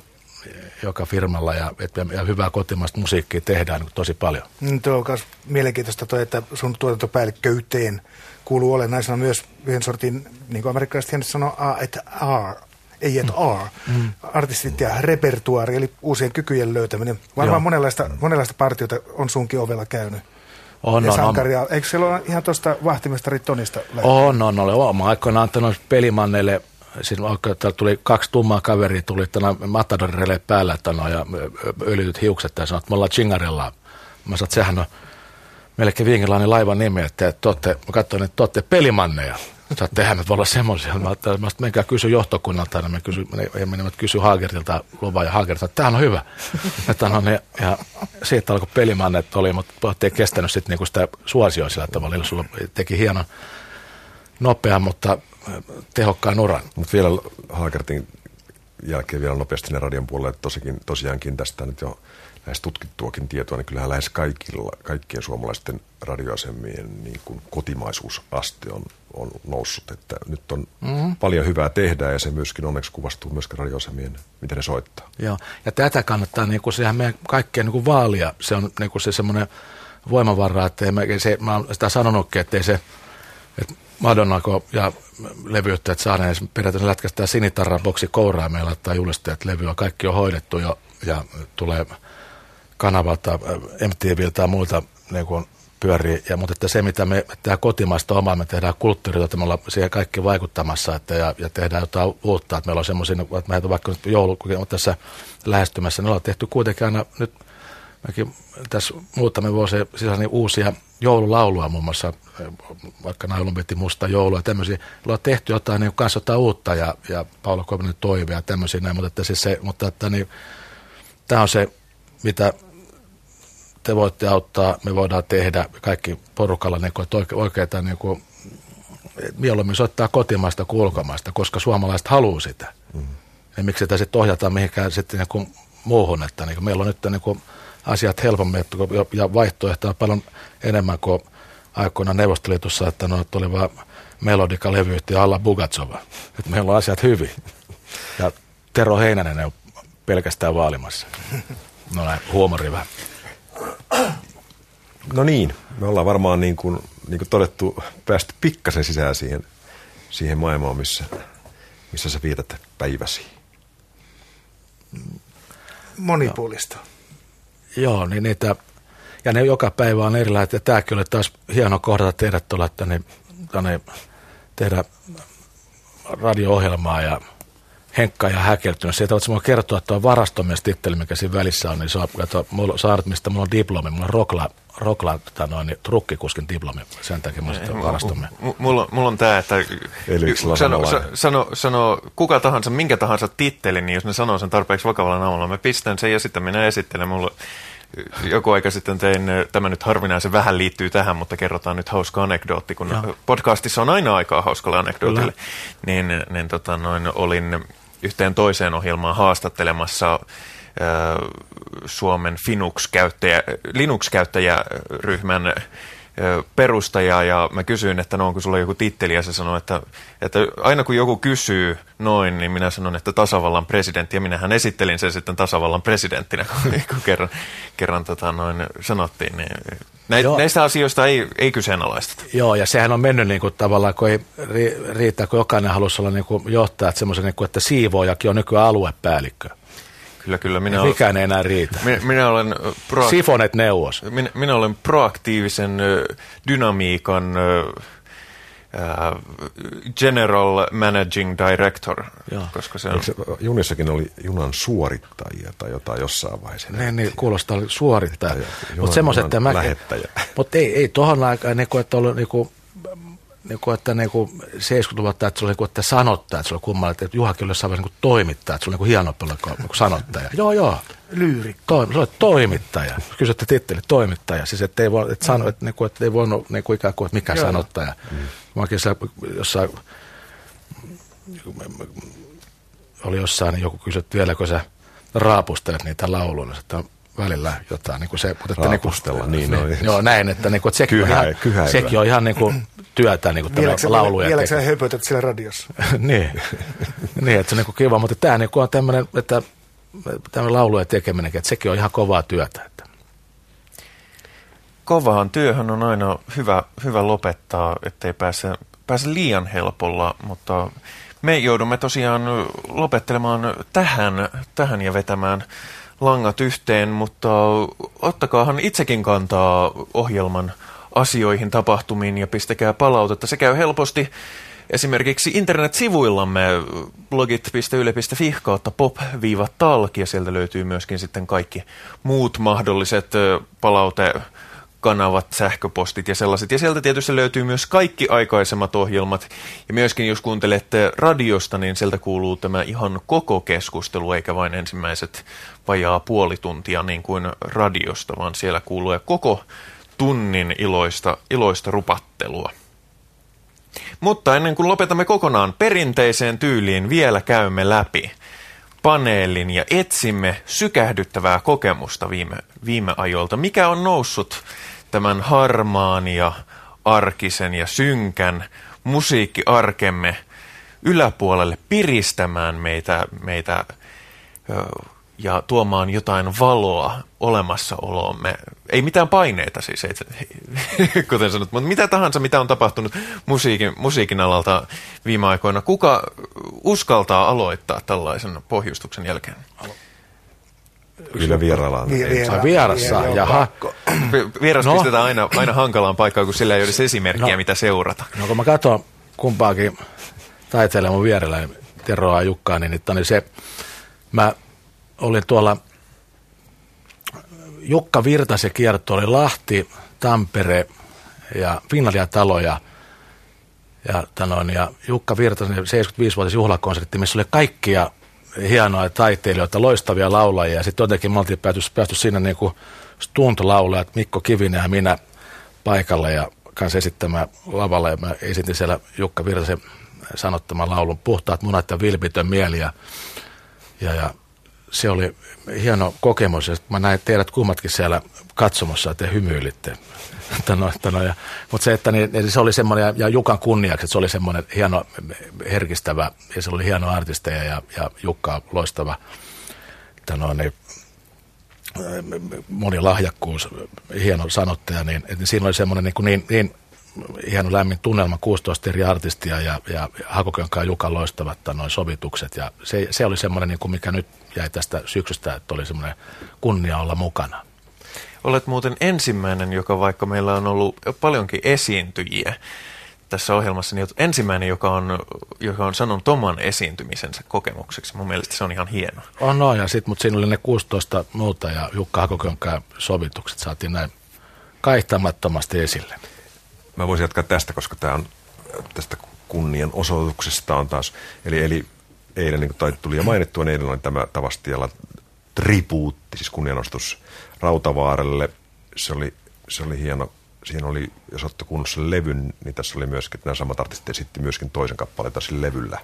joka firmalla ja, et, ja hyvää kotimaista musiikkia tehdään niin tosi paljon. Mm, tuo on myös mielenkiintoista toi, että sun tuotantopäällikköyteen kuuluu olennaisena myös yhden sortin, niin kuin amerikkalaiset hienosti sanoo, A et R, ei et mm. R, mm. artistit ja repertuaari, eli uusien kykyjen löytäminen. Varmaan monenlaista, monenlaista partiota on sunkin ovella käynyt. On, ja on, sankaria. On. Eikö siellä ole ihan tuosta vahtimestari Tonista lähtien? On, on, on. Olen aikoinaan antanut pelimanneille siis tuli kaksi tummaa kaveria, tuli tänä matadorille päällä tänä, ja öljytyt hiukset ja sanoi, että me ollaan chingarella. Mä sanoin, että sehän on melkein viinkilainen laivan nimi, että te olette, mä katsoin, että te olette pelimanneja. Sä tehdään nyt voi olla semmoisia. Mä ajattelin, että menkää kysy johtokunnalta, ja me kysy, ja menivät kysy Haagertilta luvaa, ja Haagertilta, että tämähän on hyvä. että no, niin, ja siitä alkoi pelimannet oli, mutta ei kestänyt sitten niinku sitä suosioa sillä tavalla, sulla teki hienon nopea, mutta tehokkaan uran. Mutta vielä Haakertin jälkeen vielä nopeasti ne radion puolelle, että tosikin, tosiaankin tästä nyt jo lähes tutkittuakin tietoa, niin kyllähän lähes kaikilla, kaikkien suomalaisten radioasemien niin kuin kotimaisuusaste on, on noussut. Että nyt on mm-hmm. paljon hyvää tehdä ja se myöskin onneksi kuvastuu myöskin radioasemien, miten ne soittaa. Joo, ja tätä kannattaa, niin kuin, sehän meidän kaikkien niin kuin vaalia. Se on niin kuin se semmoinen voimavara, että ei, se, mä olen sitä sanonutkin, että ei se, että Madonnako ja levyyttäjät saaneet periaatteessa lätkästään sinitarran boksi kouraa meillä laittaa julisteet levyä. Kaikki on hoidettu jo ja tulee kanavalta, äh, MTVltä ja muilta niin pyörii. Ja, mutta että se, mitä me tehdään kotimaista omaa, me tehdään kulttuuria, että me ollaan siihen kaikki vaikuttamassa että, ja, ja tehdään jotain uutta. Että meillä on semmoisia, että meitä vaikka nyt joulu, tässä lähestymässä, niin ollaan tehty kuitenkin aina nyt Mäkin tässä muutamia vuosia sisällä niin uusia joululauluja muun muassa, vaikka Nailun veti musta joulua ja tämmöisiä. on tehty jotain, niin kanssa jotain uutta ja, ja Paula Koivinen toive ja tämmöisiä näin, mutta, että siis se, mutta että niin, tämä on se, mitä te voitte auttaa, me voidaan tehdä kaikki porukalla niin kuin, oikeita niin kuin, mieluummin soittaa kotimaista kuin ulkomaista, koska suomalaiset haluaa sitä. Mm. Ja miksi sitä sitten ohjataan mihinkään sitten niin kuin muuhun, että niin kuin, meillä on nyt niin kuin, asiat helpommin ja vaihtoehtoja paljon enemmän kuin aikoina Neuvostoliitossa, että no, että oli vaan melodika levyyhtiö alla Bugatsova. Että meillä on asiat hyvin. Ja Tero Heinänen on pelkästään vaalimassa. No näin, huomori vähän. No niin, me ollaan varmaan niin kuin, niin kuin todettu päästy pikkasen sisään siihen, siihen maailmaan, missä, missä sä vietät päiväsi. Monipuolista. No. Joo, niin niitä, ja ne joka päivä on erilaisia. Ja tämäkin oli taas hieno kohdata teidät tuolla tänne, tänne tehdä radio-ohjelmaa ja Henkka ja häkeltynyt. Sieltä voit kertoa, että tuo varastomies titteli, mikä siinä välissä on, niin saa, kato, mulla, saaret, mistä mulla on diplomi. Mulla on Rokla, Rokla tota noin, niin, trukkikuskin diplomi. Sen takia mulla on varastomies. Mulla, mulla on tämä, että sano, sano, sano, kuka tahansa, minkä tahansa tittelin, niin jos ne sanoo sen tarpeeksi vakavalla naamalla, mä pistän sen ja sitten minä esittelen. Mulla joku aika sitten tein, tämä nyt harvinaisen vähän liittyy tähän, mutta kerrotaan nyt hauska anekdootti, kun Joo. podcastissa on aina aikaa hauskalle anekdootille. Niin, niin tota, noin, olin yhteen toiseen ohjelmaan haastattelemassa Suomen Finux-käyttäjä, Linux-käyttäjäryhmän perustaja ja mä kysyin, että no onko sulla joku titteli ja se sanoi, että, että aina kun joku kysyy noin, niin minä sanon, että tasavallan presidentti ja minähän esittelin sen sitten tasavallan presidenttinä, kun kerran, kerran tota noin sanottiin. Niin Näit, näistä asioista ei, ei kyseenalaisteta. Joo, ja sehän on mennyt niin kuin, tavallaan, kun ei riitä, kun jokainen halusi olla niin kuin, johtaja, että semmoisen, niin kuin, että siivoojakin on nykyään aluepäällikkö. Kyllä, kyllä. Minä Mikään ei enää riitä. Minä, minä olen... Pro, Sifonet neuvos. Minä, minä olen proaktiivisen dynamiikan General Managing Director, Joo. koska se on... Se, junissakin oli junan suorittajia tai jotain jossain vaiheessa. Ne, niin, kuulostaa suorittaja. Mutta semmoiset, että mä... Mutta ei, ei tohon aikaan, niin kuin, että ollut niin kuin, niin kuin, että niin kuin 70-luvulla, että se oli niin kuin, että sanottaja, että se oli kummalla, että Juhakin oli jossain vaiheessa niin toimittaja, että se oli niin kuin hieno pelko, niin kuin sanottaja. Joo, joo. Lyyri. To, se oli toimittaja. Kysytte titteli, toimittaja. Siis että ei, voi, että sano, että, niin kuin, että ei voinut niin kuin ikään kuin, että mikä joo. sanottaja. Mm. Mäkin jossain, oli jossain, niin joku kysyi, että vieläkö sä raapustelet niitä lauluja, että välillä jotain. Niin kuin se, mutta että niin, niin, niin, Joo, näin, että, niin kuin, että sekin, Kyhä, on ihan, sekin on ihan niin kuin, työtä niin kuin lauluja. Vieläkö sä höpötät siellä radiossa? niin, niin, että se on niin kuin kiva, mutta tämä niin kuin on tämmöinen, että tämmöinen lauluja tekeminen, että sekin on ihan kovaa työtä. Että. Kovaan työhön on aina hyvä, hyvä lopettaa, ettei pääse, pääse liian helpolla, mutta me joudumme tosiaan lopettelemaan tähän, tähän ja vetämään langat yhteen, mutta ottakaahan itsekin kantaa ohjelman asioihin, tapahtumiin ja pistäkää palautetta. Se käy helposti esimerkiksi internetsivuillamme blogit.yle.fi kautta pop-talk ja sieltä löytyy myöskin sitten kaikki muut mahdolliset palaute kanavat, sähköpostit ja sellaiset. Ja sieltä tietysti löytyy myös kaikki aikaisemmat ohjelmat. Ja myöskin jos kuuntelette radiosta, niin sieltä kuuluu tämä ihan koko keskustelu, eikä vain ensimmäiset vajaa puoli tuntia niin kuin radiosta, vaan siellä kuuluu koko tunnin iloista, iloista rupattelua. Mutta ennen kuin lopetamme kokonaan perinteiseen tyyliin, vielä käymme läpi paneelin ja etsimme sykähdyttävää kokemusta viime, viime ajoilta. Mikä on noussut tämän harmaan ja arkisen ja synkän musiikkiarkemme yläpuolelle piristämään meitä, meitä ja tuomaan jotain valoa olemassaoloomme. Ei mitään paineita siis, ei, kuten sanot, mutta mitä tahansa, mitä on tapahtunut musiikin, musiikin alalta viime aikoina. Kuka uskaltaa aloittaa tällaisen pohjustuksen jälkeen? Kyllä vieraalla on. Viera, vierassa, jaha. Vieras no. pistetään aina, aina hankalaan paikkaan, kun sillä ei olisi esimerkkiä, no. mitä seurata. No kun mä katson kumpaakin taiteilijan mun vierellä, Teroa ja Jukkaa, niin, niin se, mä olin tuolla Jukka Virtasen kierto oli Lahti, Tampere ja Finlandia-talo ja, ja, tanoin, ja Jukka Virtasen 75-vuotis juhlakonsertti, missä oli kaikkia hienoja taiteilijoita, loistavia laulajia. Sitten jotenkin me oltiin päästy, päästy sinne niin kuin että Mikko Kivinen ja minä paikalla ja kanssa esittämään lavalla. Ja mä esitin siellä Jukka Virtasen sanottaman laulun Puhtaat munat ja vilpitön mieli. Ja, ja, ja se oli hieno kokemus. Ja mä näin teidät kummatkin siellä katsomassa, että te hymyilitte. no, no, mutta se, että niin, se oli semmoinen, ja Jukan kunniaksi, että se oli semmoinen hieno, herkistävä, ja se oli hieno artisteja, ja, ja Jukka loistava, no, niin, monilahjakkuus, hieno sanottaja, niin että siinä oli semmoinen niin, niin, niin hieno lämmin tunnelma, 16 eri artistia ja, ja Hakokönkaan Jukan loistavat noin sovitukset. Ja se, se oli semmoinen, niin kuin mikä nyt jäi tästä syksystä, että oli semmoinen kunnia olla mukana. Olet muuten ensimmäinen, joka vaikka meillä on ollut paljonkin esiintyjiä tässä ohjelmassa, niin ensimmäinen, joka on, joka on sanonut oman esiintymisensä kokemukseksi. Mun mielestä se on ihan hieno. On, no, ja sitten, mutta siinä oli ne 16 muuta ja Jukka Hakokönkaan sovitukset saatiin näin kaihtamattomasti esille. Mä voisin jatkaa tästä, koska tämä on tästä kunnian osoituksesta on taas, eli, eli eilen, niin kuin tuli jo mainittua, niin eilen oli tämä Tavastialla tribuutti, siis kunnianostus Rautavaarelle. Se oli, se oli hieno. Siinä oli, jos otto kunnossa levyn, niin tässä oli myöskin, nämä samat artistit esitti myöskin toisen kappaleita sillä levyllä.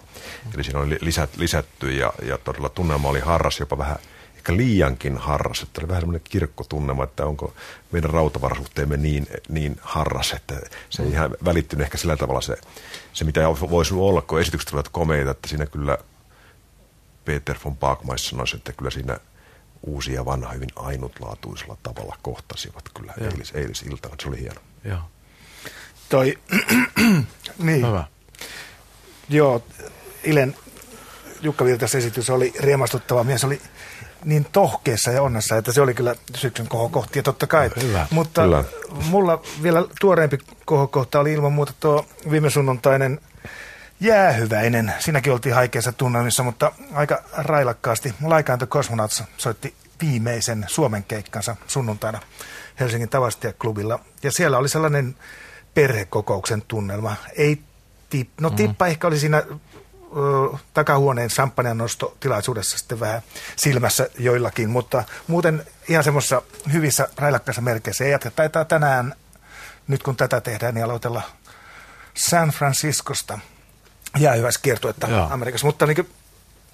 Eli siinä oli lisät, lisätty ja, ja todella tunnelma oli harras, jopa vähän ehkä liiankin harras. Että oli vähän semmoinen kirkkotunnema, että onko meidän rautavarasuhteemme niin, niin harras, että se ei ihan välittynyt ehkä sillä tavalla se, se mitä voisi olla, kun esitykset olivat komeita, että siinä kyllä Peter von Baakmais sanoisi, että kyllä siinä uusia ja vanha hyvin ainutlaatuisella tavalla kohtasivat kyllä eilis, eilisiltana. Se oli hieno. Joo. Toi, niin. Hyvä. Joo, Ilen Jukka Virtas esitys oli riemastuttava mies, oli niin tohkeessa ja onnessa, että se oli kyllä syksyn kohokohti. Ja totta kai. Hyvä. Mutta Kyllä. mulla vielä tuoreempi kohokohta oli ilman muuta tuo viime sunnuntainen jäähyväinen. Siinäkin oltiin haikeassa tunnelmissa, mutta aika railakkaasti. The Cosmonauts soitti viimeisen Suomen keikkansa sunnuntaina Helsingin Tavastia-klubilla. Ja siellä oli sellainen perhekokouksen tunnelma. Ei tip, no tippa ehkä oli siinä ö, takahuoneen champagnen nostotilaisuudessa sitten vähän silmässä joillakin, mutta muuten ihan semmoisessa hyvissä railakkaissa merkeissä. Ja taitaa tänään, nyt kun tätä tehdään, niin aloitella San Franciscosta jäähyväiskiertuetta Joo. Amerikassa, mutta niin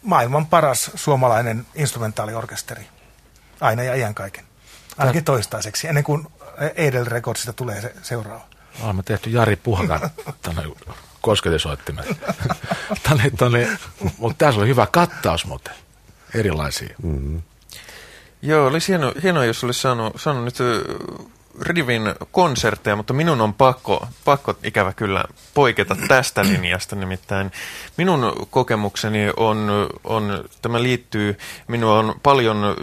maailman paras suomalainen instrumentaaliorkesteri. Aina ja iän kaiken. Ainakin toistaiseksi, ennen kuin Edel Recordsista tulee se seuraava. Olemme tehty Jari Puhakan tänne kosketusoittimet. tänne, tänne, mutta tässä oli hyvä kattaus muuten. Erilaisia. Mm. Joo, olisi hieno, hienoa, jos olisi saanut, saanut nyt Rivin konsertteja, mutta minun on pakko, pakko ikävä kyllä poiketa tästä linjasta. Nimittäin minun kokemukseni on, on tämä liittyy, minua on paljon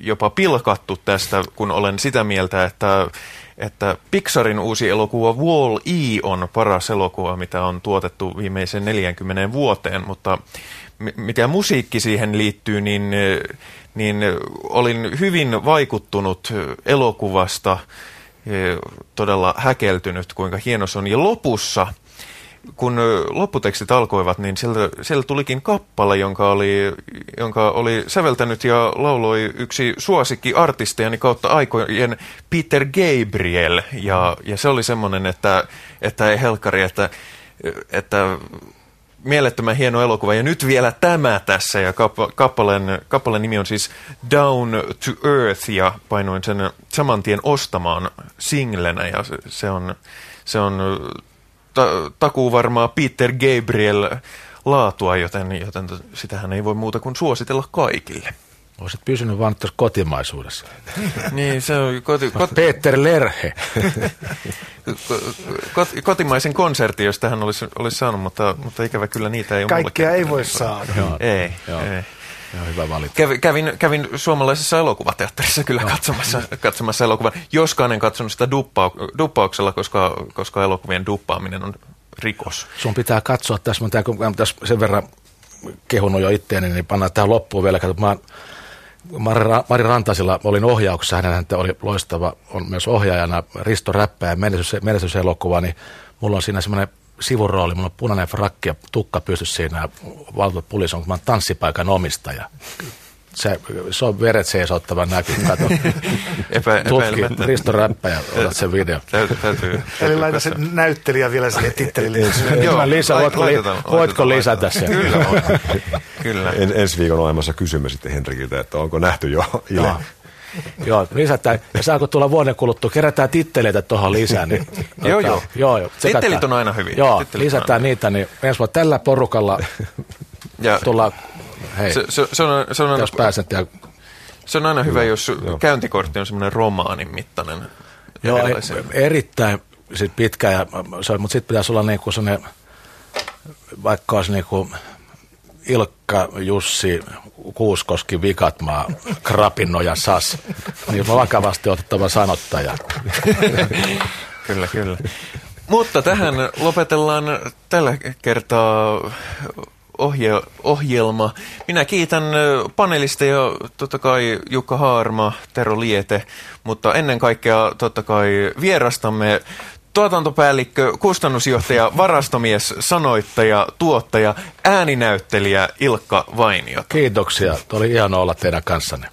jopa pilkattu tästä, kun olen sitä mieltä, että että Pixarin uusi elokuva Wall-E on paras elokuva, mitä on tuotettu viimeisen 40 vuoteen, mutta mi- mitä musiikki siihen liittyy, niin, niin olin hyvin vaikuttunut elokuvasta, todella häkeltynyt, kuinka hieno se on. Ja lopussa, kun lopputekstit alkoivat, niin sieltä, sieltä tulikin kappale, jonka oli, jonka oli säveltänyt ja lauloi yksi suosikki artistejani kautta aikojen Peter Gabriel. Ja, ja se oli semmoinen, että, että ei helkkari, että, että mielettömän hieno elokuva. Ja nyt vielä tämä tässä, ja kappa, kappaleen, kappaleen nimi on siis Down to Earth, ja painoin sen saman tien ostamaan singlenä, ja se, on, se on ta, takuu varmaa Peter Gabriel laatua, joten, joten sitähän ei voi muuta kuin suositella kaikille. Olisit pysynyt vaan tuossa kotimaisuudessa. niin, se on koti, koti, Peter Lerhe. kot, kotimaisen konsertin, jos tähän olisi, olisi saanut, mutta, mutta ikävä kyllä niitä ei ole Kaikkea ei voi saada. Joo. Ei, Joo. ei. Joo, hyvä valinta. Kävin, kävin, kävin suomalaisessa elokuvateatterissa kyllä katsomassa, katsomassa elokuvan. Joskaan en katsonut sitä duppau, duppauksella, koska, koska elokuvien duppaaminen on rikos. Sun pitää katsoa tässä, mä tää- kun mä oon tässä sen verran kehunut jo itteeni, niin pannaan tähän loppuun vielä. Kato, mä, Ra- Mari Rantasilla olin ohjauksessa, hänen oli loistava, on myös ohjaajana Risto Räppäjä, menestys, menestyselokuva, niin mulla on siinä semmoinen sivurooli, mulla on punainen frakki ja tukka pystyssä siinä, valtuut pulis on, kun mä oon tanssipaikan omistaja. Se, se on veret seisottava näky, kato. Epä, Tutki. Risto Räppäjä, otat sen video. Täytyy, täytyy, Eli laita se näyttelijä vielä sille tittelille. Joo, lai- voitko, li- laitetaan, voitko laitetaan, lisätä sen? Kyllä, on. Kyllä. En, ensi viikon ohjelmassa kysymme sitten Henrikiltä, että onko nähty jo Ile. Joo. Joo, lisätään. Ja saako tulla vuoden kuluttua, kerätään titteleitä tuohon lisää. Niin, Joo, tota, joo. joo, joo. Tittelit on aina hyviä. Joo, Tittelit lisätään aina niitä, niin ensi vuonna tällä porukalla Ja tullaan, hei, se, se, se, on, se, on aina, jos pääset. Ja, se on aina hyvä, jos käyntikortti on semmoinen romaanin mittainen. joo, e- erittäin sit pitkä, ja, mutta sitten pitäisi olla niinku sellainen, vaikka olisi niinku Ilkka, Jussi, Kuuskoski, Vikatmaa, Krapinno ja Sas. Niin vakavasti otettava sanottaja. Kyllä, kyllä. Mutta tähän lopetellaan tällä kertaa ohje, ohjelma. Minä kiitän panelisteja, totta kai Jukka Haarma, Tero Liete, mutta ennen kaikkea totta kai vierastamme tuotantopäällikkö, kustannusjohtaja, varastomies, sanoittaja, tuottaja, ääninäyttelijä Ilkka Vainio. Kiitoksia. Oli hienoa olla teidän kanssanne.